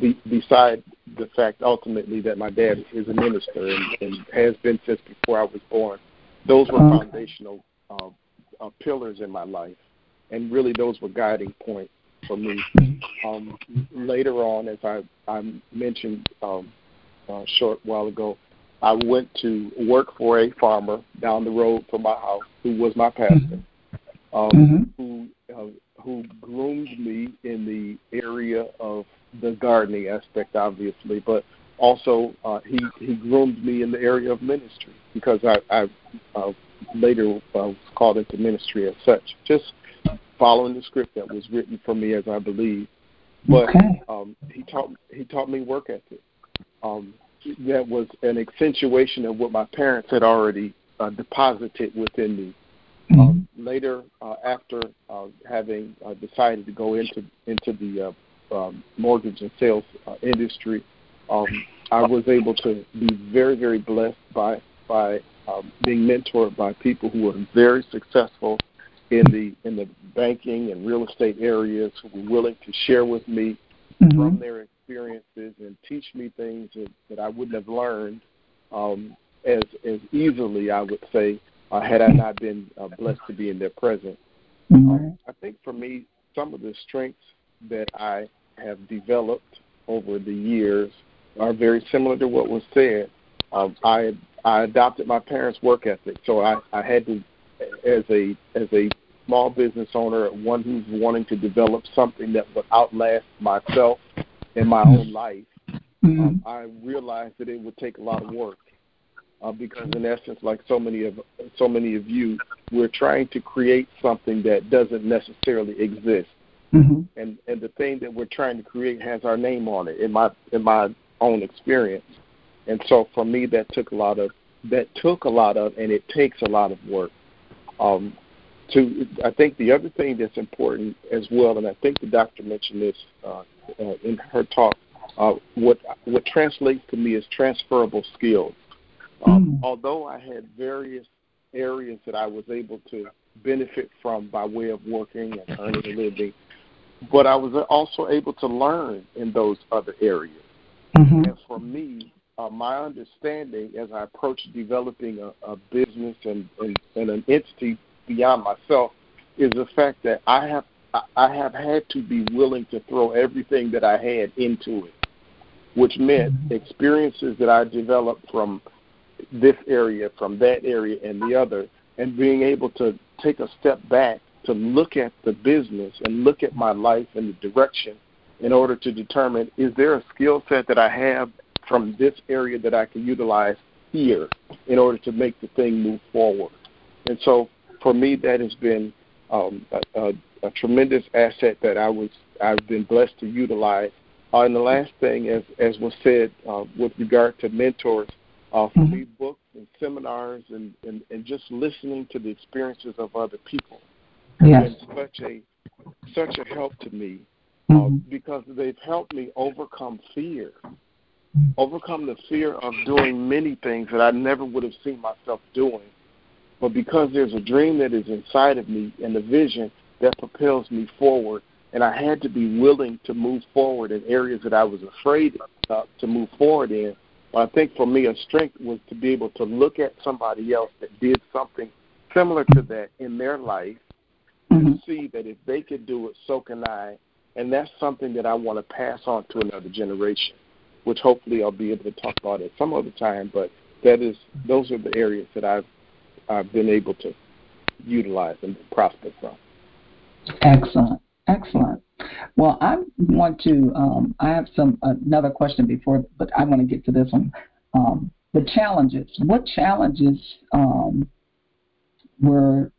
Be, beside the fact ultimately that my dad is a minister and, and has been since before I was born, those were foundational uh, uh, pillars in my life, and really those were guiding points for me. Um, later on, as I, I mentioned um, uh, short while ago, I went to work for a farmer down the road from my house who was my pastor. Um, mm-hmm. who uh, who groomed me in the area of the gardening aspect, obviously, but also uh, he he groomed me in the area of ministry because I, I uh, later uh, was called into ministry as such, just following the script that was written for me as I believe. But okay. um, he taught he taught me work ethic um, that was an accentuation of what my parents had already uh, deposited within me. Um, later, uh, after uh, having uh, decided to go into into the uh, um, mortgage and sales uh, industry, um, I was able to be very, very blessed by by um, being mentored by people who were very successful in the in the banking and real estate areas who were willing to share with me mm-hmm. from their experiences and teach me things that, that I wouldn't have learned um, as as easily, I would say, uh, had I not been uh, blessed to be in their presence. Mm-hmm. Um, I think for me, some of the strengths that I have developed over the years are very similar to what was said. Um, I I adopted my parents' work ethic, so I, I had to, as a as a small business owner, one who's wanting to develop something that would outlast myself in my own life, mm-hmm. um, I realized that it would take a lot of work. Uh, because in essence, like so many of so many of you, we're trying to create something that doesn't necessarily exist. Mm-hmm. And and the thing that we're trying to create has our name on it. In my in my own experience, and so for me, that took a lot of that took a lot of, and it takes a lot of work. Um, to I think the other thing that's important as well, and I think the doctor mentioned this uh, uh, in her talk. Uh, what what translates to me is transferable skills. Um, mm. Although I had various areas that I was able to benefit from by way of working and earning a living, but I was also able to learn in those other areas. Mm-hmm. And for me, uh, my understanding as I approached developing a, a business and, and, and an entity beyond myself is the fact that I have I have had to be willing to throw everything that I had into it, which meant mm-hmm. experiences that I developed from this area, from that area, and the other, and being able to take a step back to look at the business and look at my life and the direction in order to determine is there a skill set that I have from this area that I can utilize here in order to make the thing move forward. And so for me, that has been um, a, a, a tremendous asset that I was I've been blessed to utilize. Uh, and the last thing, as as was said uh, with regard to mentors, uh, for mm-hmm. me, books and seminars and, and and just listening to the experiences of other people yes. has been such a such a help to me uh, mm-hmm. because they've helped me overcome fear, mm-hmm. overcome the fear of doing many things that I never would have seen myself doing but because there's a dream that is inside of me and a vision that propels me forward, and I had to be willing to move forward in areas that I was afraid uh, to move forward in. I think for me, a strength was to be able to look at somebody else that did something similar to that in their life mm-hmm. and see that if they could do it, so can I. And that's something that I want to pass on to another generation, which hopefully I'll be able to talk about at some other time. But that is, those are the areas that I've I've been able to utilize and prosper from. Excellent, excellent. Well, I want to. Um, I have some another question before, but I want to get to this one. Um, the challenges. What challenges um, were,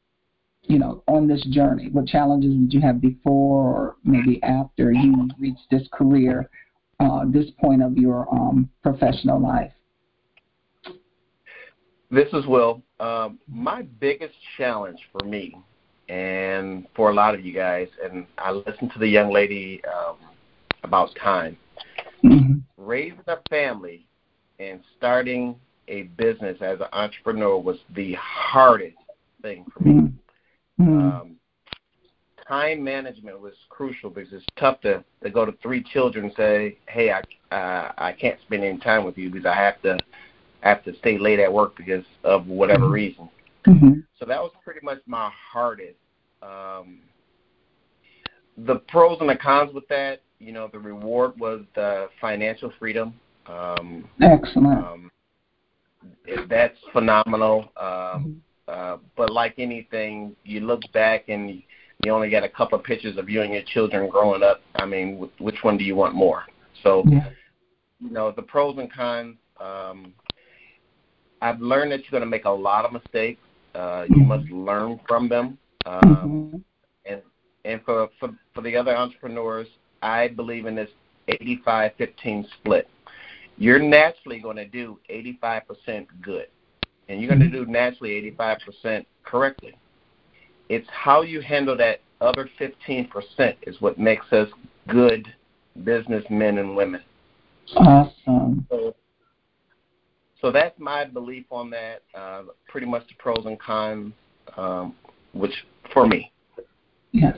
you know, on this journey? What challenges did you have before, or maybe after you reached this career, uh, this point of your um, professional life? This is Will. Um, my biggest challenge for me and for a lot of you guys, and I listened to the young lady um, about time. Mm-hmm. Raising a family and starting a business as an entrepreneur was the hardest thing for me. Mm-hmm. Um, time management was crucial because it's tough to, to go to three children and say, "Hey, I uh, I can't spend any time with you because I have to have to stay late at work because of whatever mm-hmm. reason. Mm-hmm. So that was pretty much my hardest. Um, the pros and the cons with that, you know, the reward was the financial freedom. Um, Excellent. Um, that's phenomenal. Um, uh, but like anything, you look back and you only got a couple of pictures of you and your children growing up. I mean, which one do you want more? So, yeah. you know, the pros and cons. Um, I've learned that you're going to make a lot of mistakes. Uh, you must learn from them. Um, mm-hmm. And and for, for for the other entrepreneurs, I believe in this 85-15 split. You're naturally going to do 85% good, and you're going to mm-hmm. do naturally 85% correctly. It's how you handle that other 15% is what makes us good businessmen and women. Awesome. So so that's my belief on that. Uh, pretty much the pros and cons, um, which for me. Yes.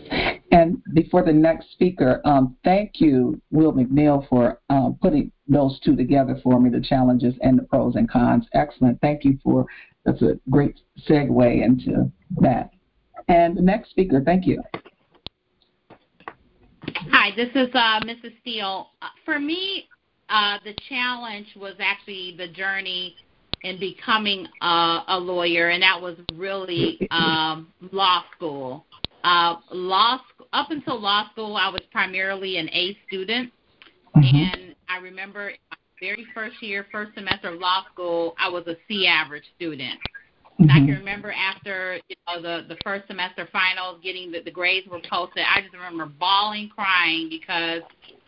And before the next speaker, um, thank you, Will McNeil, for um, putting those two together for me, the challenges and the pros and cons. Excellent. Thank you for that's a great segue into that. And the next speaker, thank you. Hi, this is uh, Mrs. Steele. Uh, for me, uh, the challenge was actually the journey in becoming uh, a lawyer, and that was really um, law school. Uh, law sc- up until law school, I was primarily an A student, mm-hmm. and I I remember my very first year, first semester of law school, I was a C average student. Mm-hmm. I can remember after you know the the first semester finals, getting the, the grades were posted. I just remember bawling, crying because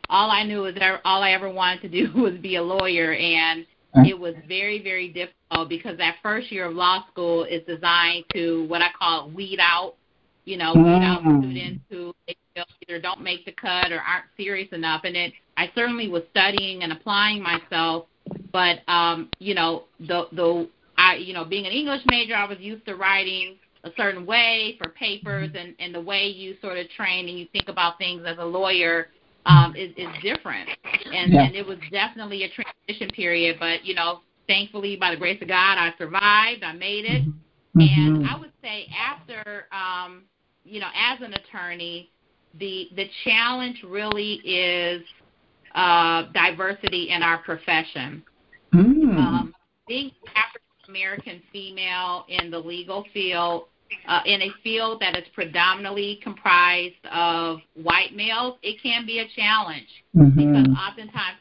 all I knew was that all I ever wanted to do was be a lawyer, and it was very very difficult because that first year of law school is designed to what I call weed out, you know, weed out mm. students who either don't make the cut or aren't serious enough. And it, I certainly was studying and applying myself, but um, you know, the the I, you know, being an English major, I was used to writing a certain way for papers, and and the way you sort of train and you think about things as a lawyer um, is is different. And yeah. and it was definitely a transition period, but you know, thankfully by the grace of God, I survived. I made it. Mm-hmm. And I would say after, um, you know, as an attorney, the the challenge really is uh, diversity in our profession. Mm. Um, being African American female in the legal field, uh, in a field that is predominantly comprised of white males, it can be a challenge mm-hmm. because oftentimes,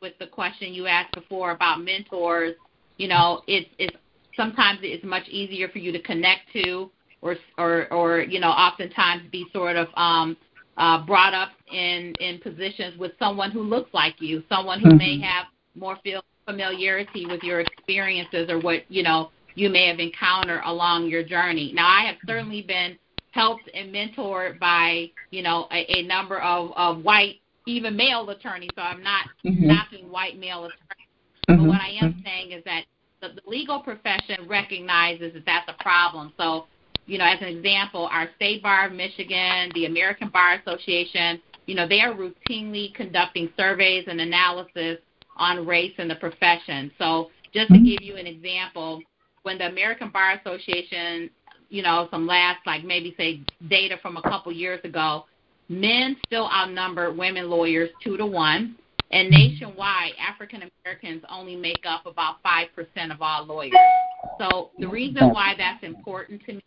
with the question you asked before about mentors, you know, it's it's sometimes it's much easier for you to connect to or or or you know oftentimes be sort of um uh brought up in in positions with someone who looks like you someone who mm-hmm. may have more feel familiarity with your experiences or what you know you may have encountered along your journey. Now, I have certainly been helped and mentored by you know a, a number of, of white, even male attorneys. So I'm not mm-hmm. knocking white male attorneys, mm-hmm. but what I am saying is that the, the legal profession recognizes that that's a problem. So, you know, as an example, our State Bar of Michigan, the American Bar Association, you know, they are routinely conducting surveys and analysis on race in the profession. So just to mm-hmm. give you an example, when the American Bar Association, you know, some last like maybe say data from a couple years ago, men still outnumber women lawyers two to one, and mm-hmm. nationwide, African Americans only make up about five percent of all lawyers. So the reason why that's important to me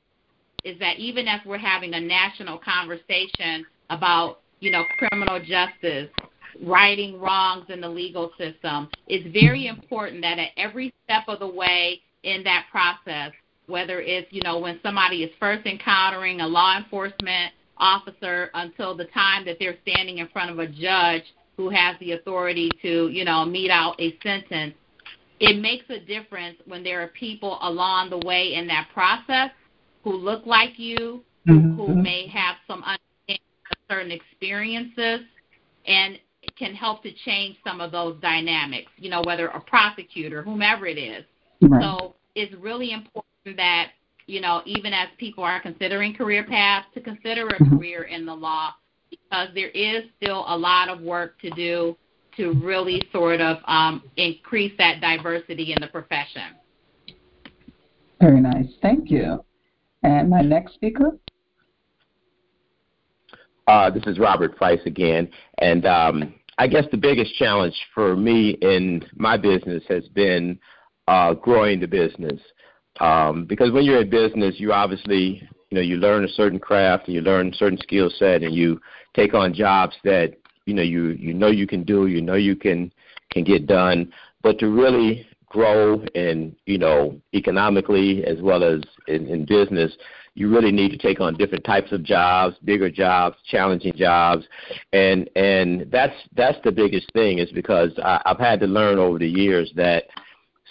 is that even as we're having a national conversation about you know criminal justice righting wrongs in the legal system, it's very important that at every step of the way in that process, whether it's, you know, when somebody is first encountering a law enforcement officer until the time that they're standing in front of a judge who has the authority to, you know, mete out a sentence, it makes a difference when there are people along the way in that process who look like you, mm-hmm. who, may have some understanding certain experiences, and can help to change some of those dynamics, you know, whether a prosecutor, whomever it is. Right. So it's really important that, you know, even as people are considering career paths, to consider a mm-hmm. career in the law because there is still a lot of work to do to really sort of um, increase that diversity in the profession. Very nice. Thank you. And my next speaker? Uh, this is Robert Price again. And um, I guess the biggest challenge for me in my business has been uh, growing the business. Um, because when you're in business, you obviously, you know, you learn a certain craft and you learn a certain skill set, and you take on jobs that you know you you know you can do, you know you can can get done. But to really grow and you know economically as well as in, in business, you really need to take on different types of jobs, bigger jobs, challenging jobs, and and that's that's the biggest thing is because I, I've had to learn over the years that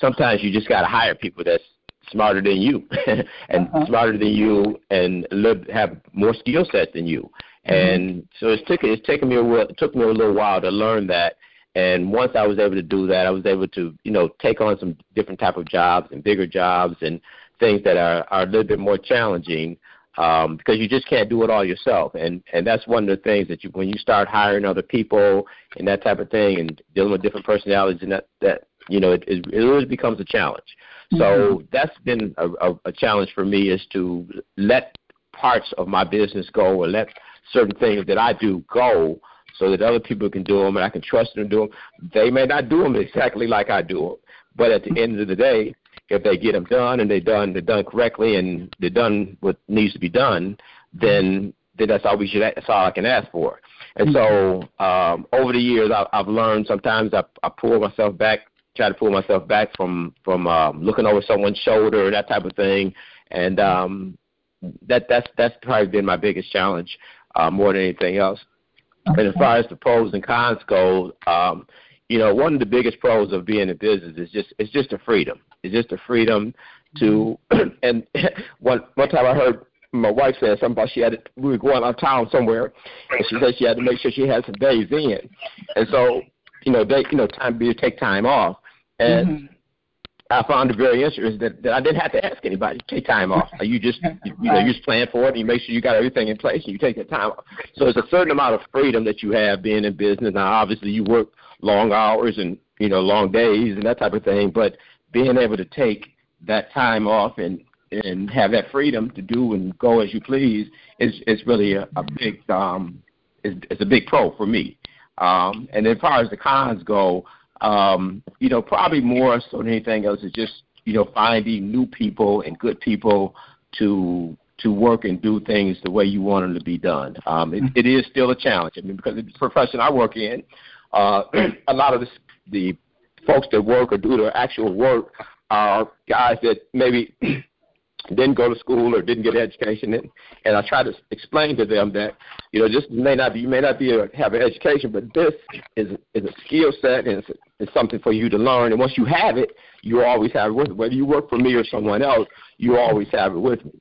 sometimes you just got to hire people that's smarter than you and uh-huh. smarter than you and live, have more skill set than you. Mm-hmm. And so it's taken it's taken me a while, it took me a little while to learn that. And once I was able to do that, I was able to you know take on some different type of jobs and bigger jobs and things that are are a little bit more challenging um, because you just can't do it all yourself. And and that's one of the things that you when you start hiring other people and that type of thing and dealing with different personalities and that that you know, it, it, it always becomes a challenge. Mm-hmm. So that's been a, a, a challenge for me is to let parts of my business go or let certain things that I do go so that other people can do them and I can trust them to do them. They may not do them exactly like I do them, but at the end of the day, if they get them done and they're done, they're done correctly and they're done what needs to be done, then think that's all we should. That's all I can ask for. And so um, over the years, I, I've learned sometimes I, I pull myself back, try to pull myself back from from um, looking over someone's shoulder, and that type of thing, and um, that that's that's probably been my biggest challenge uh, more than anything else. Okay. And as far as the pros and cons go, um, you know, one of the biggest pros of being in business is just it's just the freedom. It's just the freedom to and one one time I heard my wife said something about she had to, we were going out of town somewhere, and she said she had to make sure she had some days in, and so you know they you know time be to take time off, and mm-hmm. I found it very interesting that, that I didn't have to ask anybody to take time off. You just you, you know you just plan for it and you make sure you got everything in place and you take the time off. So it's a certain amount of freedom that you have being in business. Now obviously you work long hours and you know long days and that type of thing, but being able to take that time off and and have that freedom to do and go as you please is is really a, a big um is is a big pro for me. Um and as far as the cons go, um, you know, probably more so than anything else is just, you know, finding new people and good people to to work and do things the way you want them to be done. Um, it, it is still a challenge. I mean, because the profession I work in, uh, a lot of the, the folks that work or do their actual work are guys that maybe didn't go to school or didn't get education and and I try to explain to them that you know just may not be you may not be a, have an education but this is is a skill set and it's, it's something for you to learn. And once you have it you always have it with whether you work for me or someone else you always have it with me.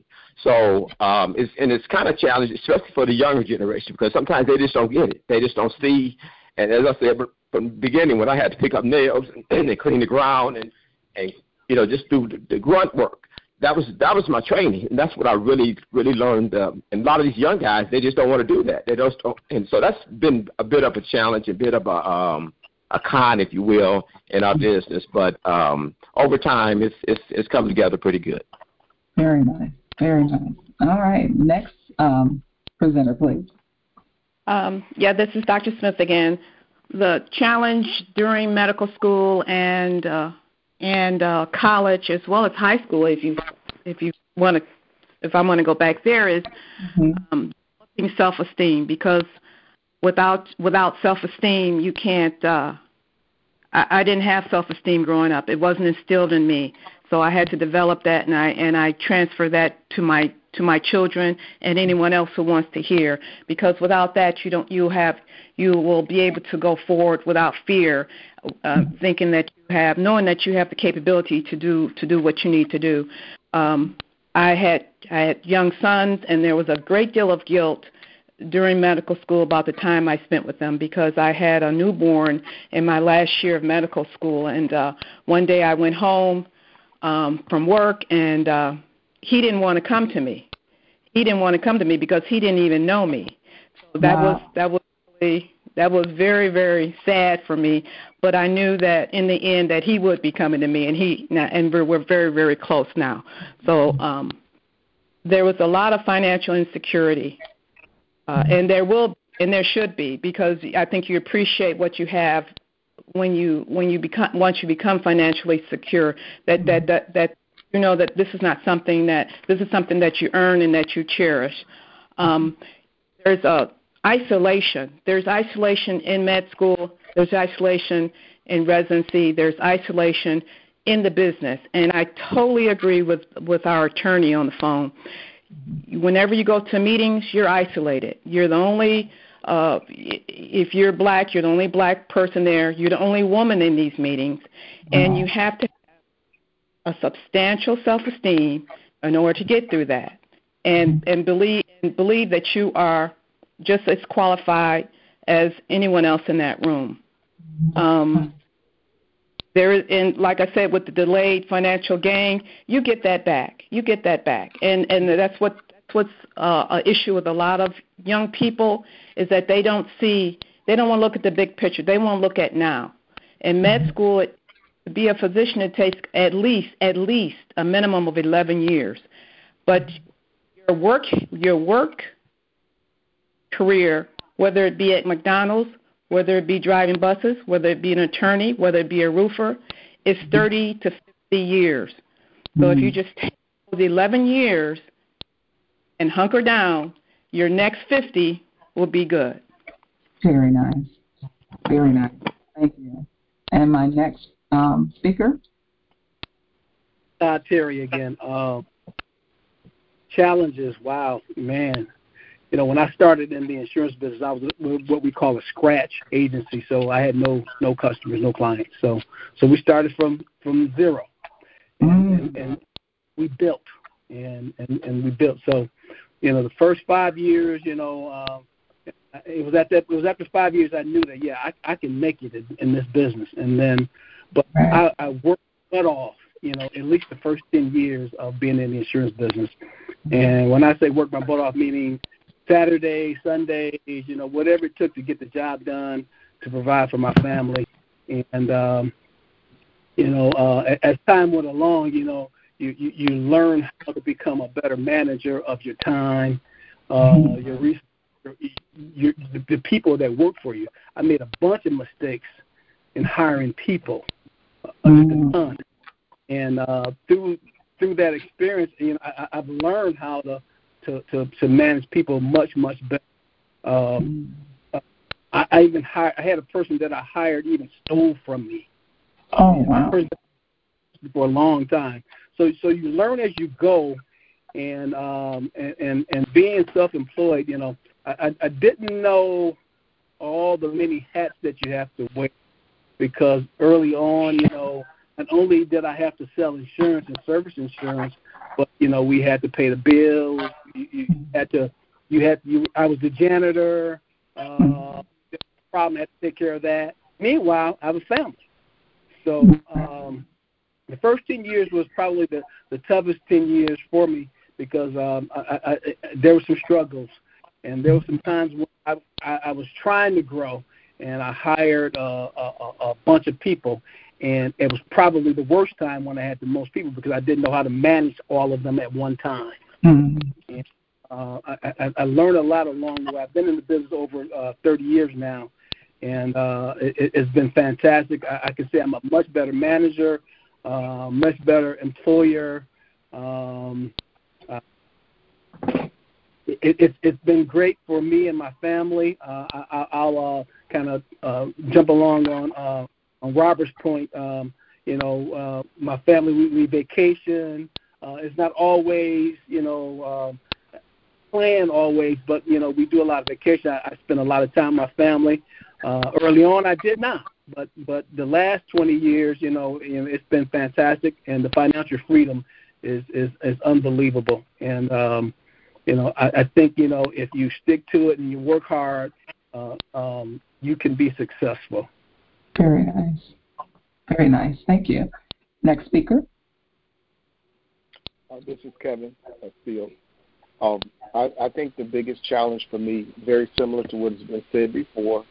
So um it's and it's kind of challenging especially for the younger generation because sometimes they just don't get it. They just don't see. And as I said from the beginning when I had to pick up nails and, and clean the ground and and you know just do the, the grunt work that was that was my training, and that's what I really really learned. Um, and a lot of these young guys, they just don't want to do that. They just don't, and so that's been a bit of a challenge, a bit of a um, a con, if you will, in our business. But um, over time, it's it's it's come together pretty good. Very nice, very nice. All right, next um, presenter, please. Um, yeah, this is Dr. Smith again. The challenge during medical school and uh, and uh, college as well as high school, if you if you want to, if I want to go back there, is mm-hmm. um, self-esteem because without without self-esteem, you can't. Uh, I, I didn't have self-esteem growing up; it wasn't instilled in me. So I had to develop that, and I and I transfer that to my to my children and anyone else who wants to hear. Because without that, you don't you have you will be able to go forward without fear, uh, thinking that you have knowing that you have the capability to do to do what you need to do. Um, I had I had young sons, and there was a great deal of guilt during medical school about the time I spent with them because I had a newborn in my last year of medical school, and uh, one day I went home um, from work and. Uh, he didn't want to come to me. He didn't want to come to me because he didn't even know me. So that wow. was that was really that was very very sad for me. But I knew that in the end that he would be coming to me, and he and we're, we're very very close now. So um, there was a lot of financial insecurity, uh, and there will and there should be because I think you appreciate what you have when you when you become once you become financially secure that that that that you know that this is not something that this is something that you earn and that you cherish. Um, there's a isolation. There's isolation in med school. There's isolation in residency. There's isolation in the business, and I totally agree with with our attorney on the phone. Whenever you go to meetings, you're isolated. You're the only uh, if you're black, you're the only black person there. You're the only woman in these meetings, and you have to a substantial self-esteem in order to get through that, and and believe and believe that you are just as qualified as anyone else in that room. Um, there is, and like I said, with the delayed financial gain, you get that back. You get that back, and and that's what that's what's uh, an issue with a lot of young people is that they don't see, they don't want to look at the big picture. They want to look at now. In med school, it, to be a physician, it takes at least at least a minimum of 11 years. But your work your work career, whether it be at McDonald's, whether it be driving buses, whether it be an attorney, whether it be a roofer, is 30 to 50 years. So mm-hmm. if you just take those 11 years and hunker down, your next 50 will be good. Very nice. Very nice. Thank you. And my next um, speaker? Todd Terry again. Uh, challenges, wow, man. You know, when I started in the insurance business, I was what we call a scratch agency. So I had no no customers, no clients. So so we started from from zero, and, mm. and, and we built and, and and we built. So, you know, the first five years, you know, uh, it was at that it was after five years I knew that yeah I I can make it in, in this business. And then, but I, I worked butt off, you know, at least the first ten years of being in the insurance business. And when I say work my butt off, meaning Saturday, Sundays, you know, whatever it took to get the job done to provide for my family. And um, you know, uh, as time went along, you know, you, you, you learn how to become a better manager of your time, uh, mm-hmm. your, your, your the, the people that work for you. I made a bunch of mistakes in hiring people, uh, mm-hmm. and uh, through through that experience, you know, I, I've learned how to to to, to manage people much much better. Um, mm-hmm. I, I even hired. I had a person that I hired even stole from me. Oh wow! For a long time, so so you learn as you go, and um, and, and and being self-employed, you know, I, I didn't know all the many hats that you have to wear because early on, you know, not only did I have to sell insurance and service insurance, but you know we had to pay the bills. You, you had to, you had you. I was the janitor. Uh, problem had to take care of that. Meanwhile, I a family, so um, the first 10 years was probably the, the toughest 10 years for me because um, I, I, I, there were some struggles. And there were some times when I, I, I was trying to grow and I hired uh, a, a bunch of people. And it was probably the worst time when I had the most people because I didn't know how to manage all of them at one time. Mm-hmm. And, uh, I, I, I learned a lot along the way. I've been in the business over uh, 30 years now, and uh, it, it's been fantastic. I, I can say I'm a much better manager uh, much better employer. Um, uh, it, it, it's been great for me and my family. Uh, I, I'll uh, kind of uh, jump along on uh, on Robert's point. Um, you know, uh, my family we, we vacation. Uh, it's not always you know uh, plan always, but you know we do a lot of vacation. I, I spend a lot of time with my family. Uh, early on, I did not but but the last 20 years, you know, it's been fantastic, and the financial freedom is is is unbelievable. And um, you know, I, I think you know if you stick to it and you work hard, uh, um, you can be successful. Very nice, very nice. Thank you. Next speaker. Uh, this is Kevin Steele. Um, I, I think the biggest challenge for me, very similar to what has been said before,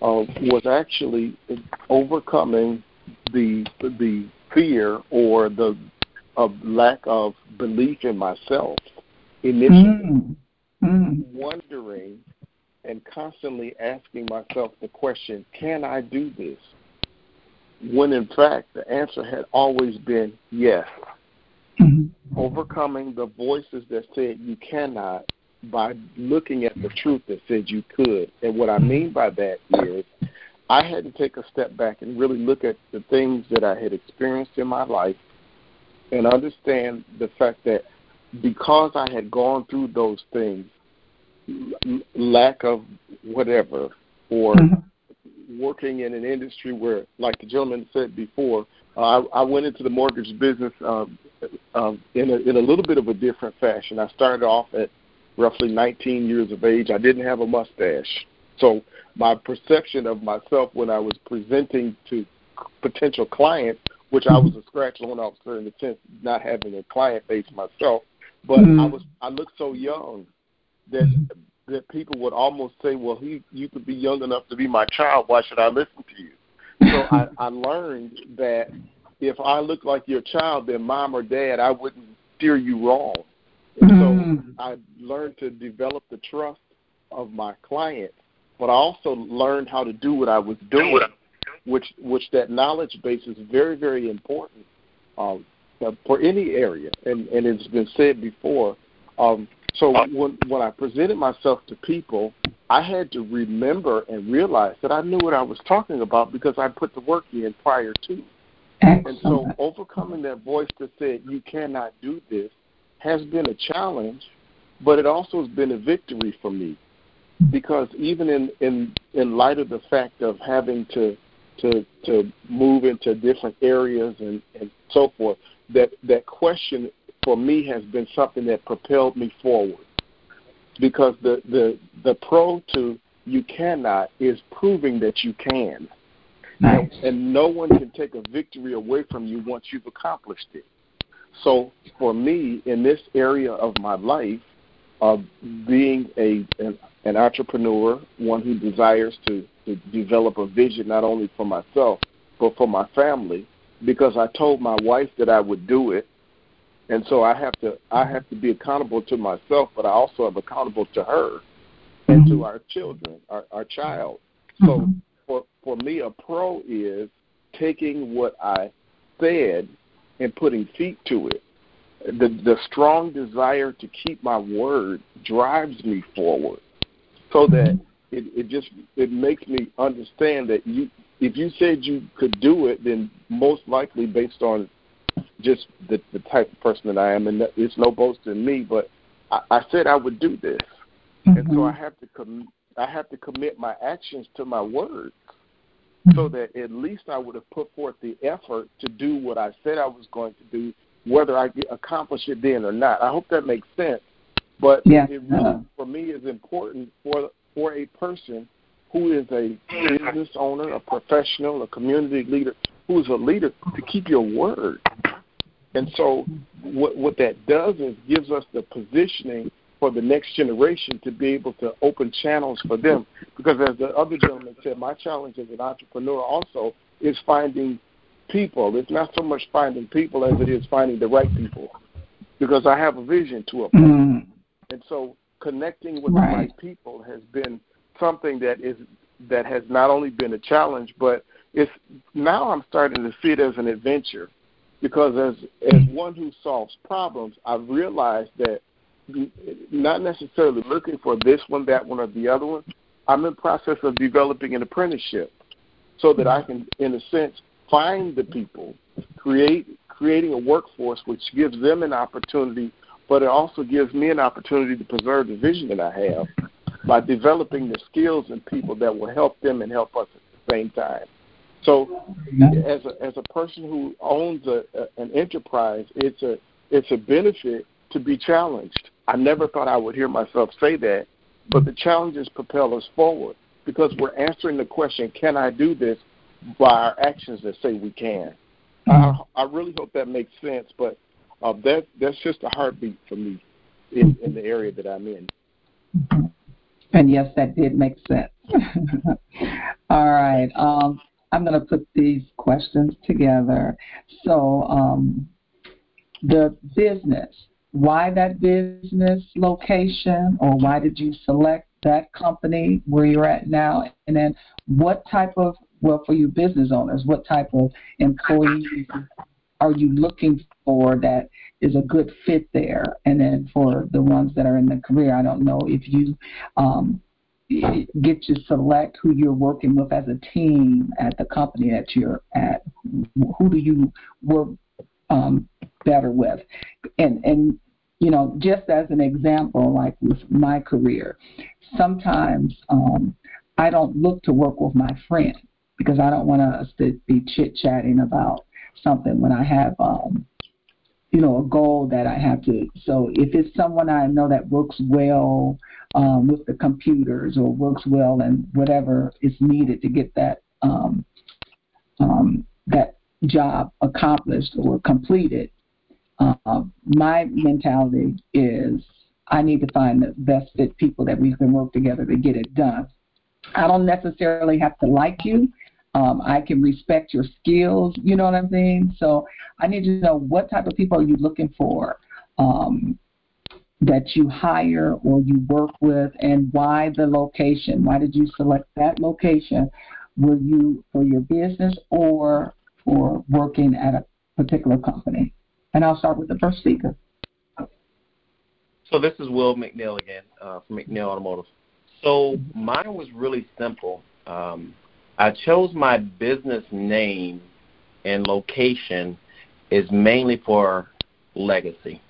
uh, was actually overcoming the the fear or the of lack of belief in myself initially, mm. Mm. wondering and constantly asking myself the question, "Can I do this?" When in fact the answer had always been yes. Mm-hmm. Overcoming the voices that said you cannot by looking at the truth that said you could. And what I mean by that is I had to take a step back and really look at the things that I had experienced in my life and understand the fact that because I had gone through those things, lack of whatever, or mm-hmm. working in an industry where, like the gentleman said before, uh, I, I went into the mortgage business um, um, in a in a little bit of a different fashion. I started off at roughly 19 years of age. I didn't have a mustache. So my perception of myself when I was presenting to potential clients, which I was a scratch loan officer in the sense not having a client base myself, but mm-hmm. I was I looked so young that mm-hmm. that people would almost say, "Well, he you could be young enough to be my child. Why should I listen to you?" So I, I learned that if I looked like your child, then mom or dad, I wouldn't steer you wrong. And mm-hmm. so I learned to develop the trust of my clients, but I also learned how to do what I was doing, which which that knowledge base is very very important um, for any area. And and it's been said before, um, So uh, when when I presented myself to people, I had to remember and realize that I knew what I was talking about because I put the work in prior to. Excellent. And so overcoming that voice that said you cannot do this has been a challenge, but it also has been a victory for me because even in in in light of the fact of having to to to move into different areas and and so forth that that question for me has been something that propelled me forward. Because the the the pro to you cannot is proving that you can. Nice. and, and no one can take a victory away from you once you've accomplished it. So for me in this area of my life of being a an, an entrepreneur, one who desires to, to develop a vision not only for myself but for my family, because I told my wife that I would do it, and so I have to I have to be accountable to myself, but I also am accountable to her and Mm-hmm. to our children, our, our child. So Mhm. for for me, a pro is taking what I said and putting feet to it the the strong desire to keep my word drives me forward so that it, it just it makes me understand that you if you said you could do it then most likely based on just the the type of person that I am and it's no boast in me but I, I said I would do this and so I Mhm. have to com- I have to commit my actions to my words Mm-hmm. so that at least I would have put forth the effort to do what I said I was going to do, whether I accomplish it then or not. I hope that makes sense. But Yes, it really, uh, for me, is important for for a person who is a business owner, a professional, a community leader, who is a leader, to keep your word. And so, what what that does is gives us the positioning for the next generation to be able to open channels for them. Because as the other gentleman said, my challenge as an entrepreneur also is finding people. It's not so much finding people as it is finding the right people. Because I have a vision to a point. Mm. And so connecting with Right. the right people has been something that is that has not only been a challenge, but it's now I'm starting to see it as an adventure. Because as as one who solves problems, I've realized that not necessarily looking for this one, that one, or the other one. I'm in process of developing an apprenticeship so that I can, in a sense, find the people, create creating a workforce which gives them an opportunity, but it also gives me an opportunity to preserve the vision that I have by developing the skills and people that will help them and help us at the same time. So, as a as a person who owns a, a an enterprise, it's a it's a benefit to be challenged. I never thought I would hear myself say that, but the challenges propel us forward because we're answering the question, "Can I do this?" by our actions that say we can. I, I really hope that makes sense, but uh, that that's just a heartbeat for me in, in the area that I'm in. Mhm. And yes, that did make sense. All right. Um, I'm going to put these questions together. So, um, the business, why that business location, or why did you select that company where you're at now? And then, what type of, well, for you business owners, what type of employees are you looking for that is a good fit there? And then for the ones that are in the career, I don't know if you um, get you select who you're working with as a team at the company that you're at. Who do you work um, better with? And and you know, just as an example, like with my career, sometimes um, I don't look to work with my friend because I don't want us to be chit chatting about something when I have um, you know, a goal that I have to. So if it's someone I know that works well um, with the computers or works well and whatever is needed to get that um, um, that job accomplished or completed, uh, my mentality is I need to find the best fit people that we can work together to get it done. I don't necessarily have to like you. Um, I can respect your skills. You know what I'm saying? So I need to know what type of people are you looking for um, that you hire or you work with, and why the location. Why did you select that location? Were you for your business or for working at a particular company? And I'll start with the first speaker. So this is Will McNeil again uh, from McNeil Automotive. So mine was really simple. Um, I chose my business name and location is mainly for legacy.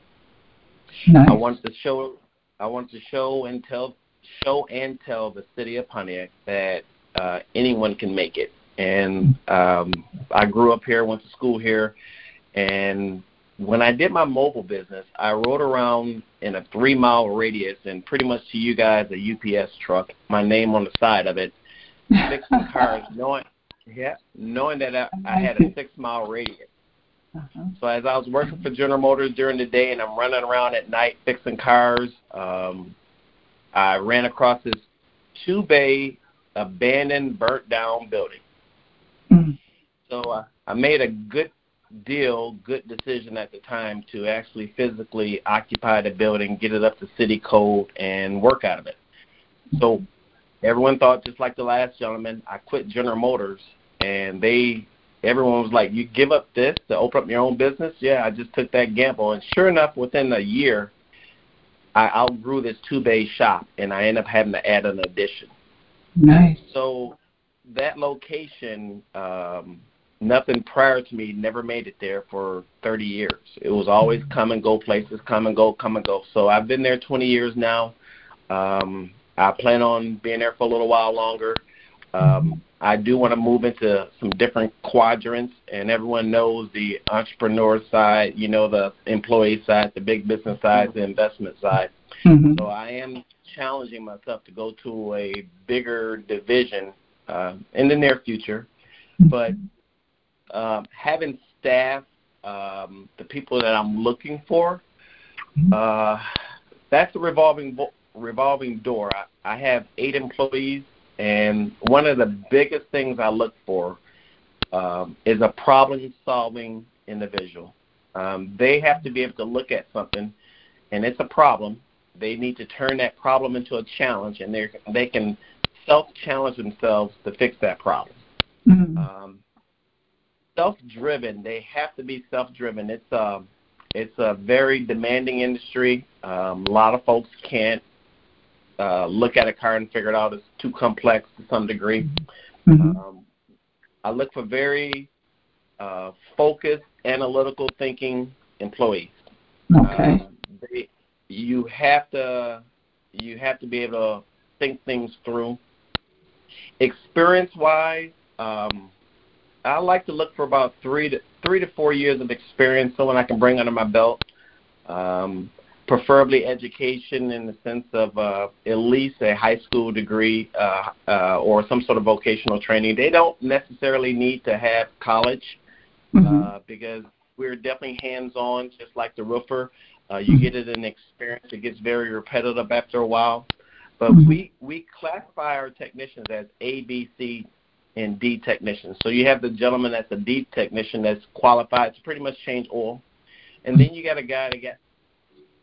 Nice. I wanted to show I wanted to show and tell show and tell the city of Pontiac that uh, anyone can make it. And um, I grew up here, went to school here, and when I did my mobile business, I rode around in a three mile radius and pretty much to you guys a UPS truck, my name on the side of it, fixing cars, knowing yeah, knowing that I, I had a six mile radius. Uh-huh. So as I was working for General Motors during the day and I'm running around at night fixing cars, um, I ran across this two bay abandoned, burnt down building. Mm. So uh, I made a good deal, good decision at the time to actually physically occupy the building, get it up to city code, and work out of it. So everyone thought, just like the last gentleman, I quit General Motors, and they, everyone was like, "You give up this to open up your own business?" Yeah, I just took that gamble, and sure enough, within a year, I outgrew this two bay shop, and I ended up having to add an addition. Nice. So that location, um, nothing prior to me never made it there for 30 years. It was always come and go places, come and go, come and go. So I've been there 20 years now. Um, I plan on being there for a little while longer. Um, I do want to move into some different quadrants, and everyone knows the entrepreneur side, you know, the employee side, the big business side, the investment side. Mm-hmm. So I am challenging myself to go to a bigger division uh, in the near future. But um, having staff, um, the people that I'm looking for, uh, that's a revolving bo- revolving door. I, I have eight employees, and one of the biggest things I look for um, is a problem-solving individual. Um, they have to be able to look at something, and it's a problem. They need to turn that problem into a challenge, and they they can self-challenge themselves to fix that problem. Mm-hmm. Um, self-driven. They have to be self-driven. It's a it's a very demanding industry. Um, a lot of folks can't uh, look at a car and figure it out. It's too complex to some degree. Mm-hmm. Um, I look for very uh, focused, analytical thinking employees. Okay. Um, they, you have to you have to be able to think things through. Experience wise, um, I like to look for about three to three to four years of experience, someone I can bring under my belt. Um, preferably education in the sense of uh, at least a high school degree uh, uh, or some sort of vocational training. They don't necessarily need to have college Mm-hmm. uh, because we're definitely hands-on, just like the roofer. Uh, you get it in experience; it gets very repetitive after a while. But Mhm. we we classify our technicians as A, B, C, and D technicians. So you have the gentleman that's a D technician that's qualified to pretty much change oil, and then you got a guy that got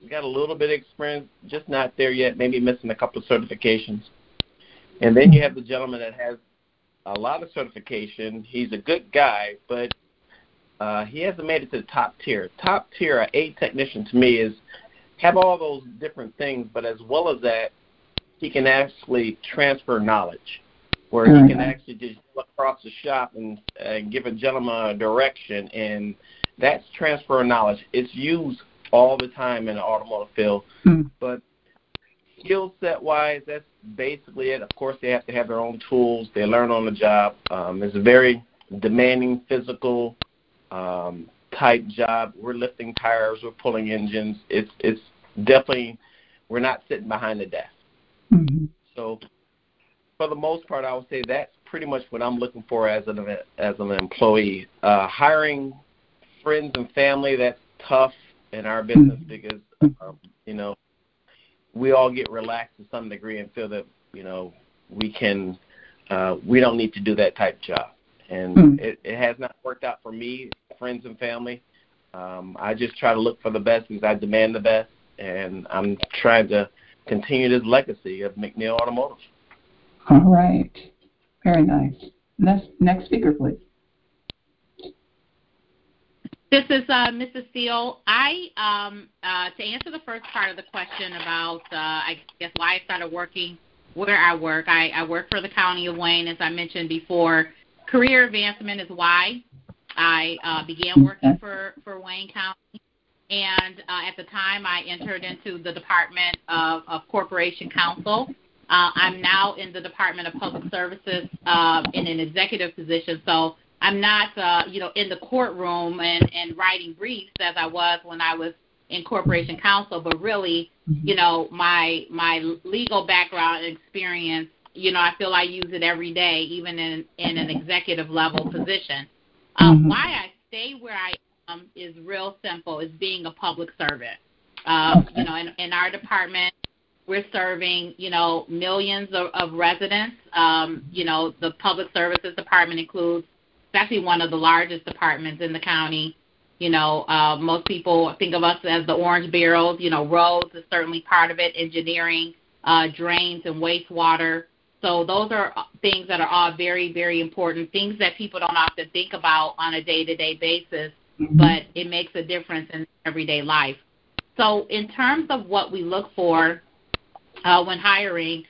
got a little bit of experience, just not there yet, maybe missing a couple of certifications. And then you have the gentleman that has a lot of certification. He's a good guy, but uh, he hasn't made it to the top tier. Top tier, a A technician to me is have all those different things, but as well as that, he can actually transfer knowledge, where he can Mhm. actually just look across the shop and, and give a gentleman a direction, and that's transfer of knowledge. It's used all the time in the automotive field, Mm. but skill set wise, that's basically it. Of course, they have to have their own tools. They learn on the job. Um, it's a very demanding physical um, type job. We're lifting tires, we're pulling engines. It's it's definitely we're not sitting behind the desk. Mm-hmm. So for the most part, I would say that's pretty much what I'm looking for as an as an employee. Uh, hiring friends and family that's tough in our business because um, you know we all get relaxed to some degree and feel that you know we can uh, we don't need to do that type of job, and Mm. it, it has not worked out for me, friends and family. Um, I just try to look for the best because I demand the best, and I'm trying to continue this legacy of McNeil Automotive. All right. Very nice. Next, next speaker, please. This is uh, Mrs. Steele. I um, uh, to answer the first part of the question about uh, I guess why I started working where I work. I, I work for the County of Wayne, as I mentioned before. Career advancement is why I uh, began working for for Wayne County. And uh, at the time, I entered into the Department of, of Corporation Counsel. Uh, I'm now in the Department of Public Services uh, in an executive position. So I'm not, uh, you know, in the courtroom and, and writing briefs as I was when I was in corporation counsel, but really, mm-hmm. you know, my my legal background and experience, you know, I feel I use it every day, even in in an executive level position. Um, mm-hmm. Why I stay where I am is real simple: is being a public servant. Um, okay. You know, in, in our department, we're serving, you know, millions of, of residents. Um, you know, the public services department includes actually one of the largest departments in the county. You know, uh, most people think of us as the orange barrels. You know, roads is certainly part of it, engineering, uh, drains, and wastewater. So those are things that are all very, very important, things that people don't often think about on a day-to-day basis, mm-hmm. but it makes a difference in everyday life. So in terms of what we look for uh, when hiring,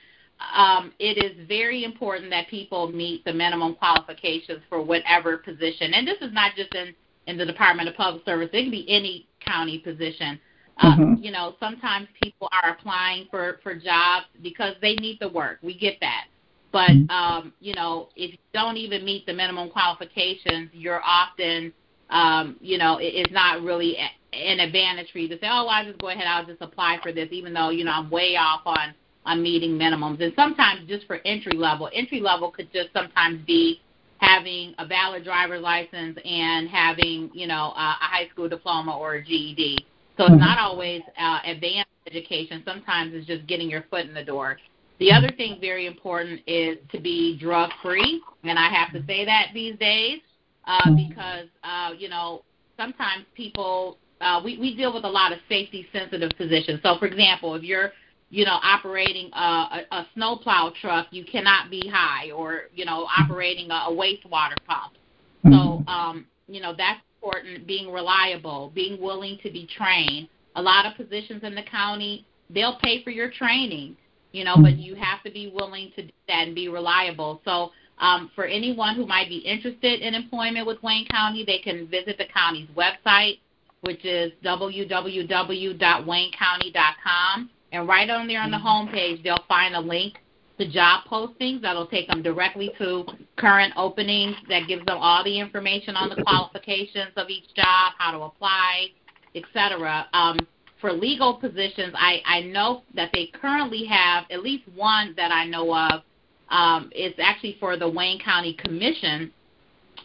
um, it is very important that people meet the minimum qualifications for whatever position. And this is not just in, in the Department of Public Service, it can be any county position. Uh, mm-hmm. You know, sometimes people are applying for, for jobs because they need the work. We get that. But, mm-hmm. um, you know, if you don't even meet the minimum qualifications, you're often, um, you know, it, it's not really an advantage for you to say, oh, well, I'll just go ahead, I'll just apply for this, even though, you know, I'm way off on – on meeting minimums. And sometimes just for entry level, entry level could just sometimes be having a valid driver's license and having, you know, a, a high school diploma or a GED. So it's not always uh, advanced education. Sometimes it's just getting your foot in the door. The other thing very important is to be drug free, and I have to say that these days uh, because uh, you know sometimes people uh, we we deal with a lot of safety sensitive positions. So for example, if you're you know, operating a, a, a snowplow truck, you cannot be high, or you know, operating a, a wastewater pump. So, mm-hmm. um, you know, that's important. Being reliable, being willing to be trained. A lot of positions in the county, they'll pay for your training, you know, but you have to be willing to do that and be reliable. So, um, for anyone who might be interested in employment with Wayne County, they can visit the county's website, which is www.waynecounty.com and right on there on the home page, they'll find a link to job postings that'll take them directly to current openings that gives them all the information on the qualifications of each job, how to apply, etc. Um, for legal positions, I, I know that they currently have at least one that I know of. Um, it's actually for the Wayne County Commission.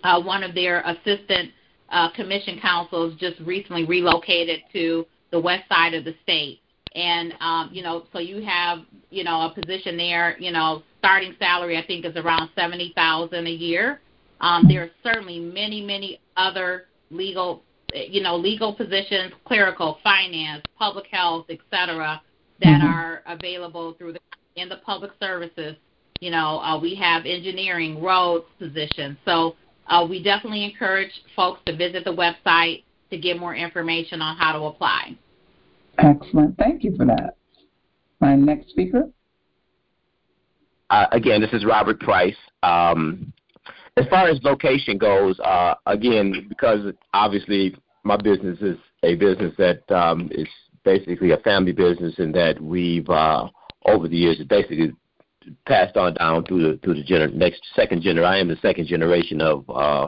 Uh, one of their assistant uh, commission counsels just recently relocated to the west side of the state and um, you know, so you have you know a position there. You know, starting salary I think is around seventy thousand a year. Um, there are certainly many many other legal you know legal positions, clerical, finance, public health, etc. that mm-hmm. are available through the in the public services. You know, uh, we have engineering, roads positions. So uh, we definitely encourage folks to visit the website to get more information on how to apply. Excellent. Thank you for that. My next speaker. Uh, again, this is Robert Price. Um, as far as location goes, uh, again, because obviously my business is a business that um, is basically a family business, and that we've uh, over the years basically passed on down through the through the gener- next second generation. I am the second generation of uh,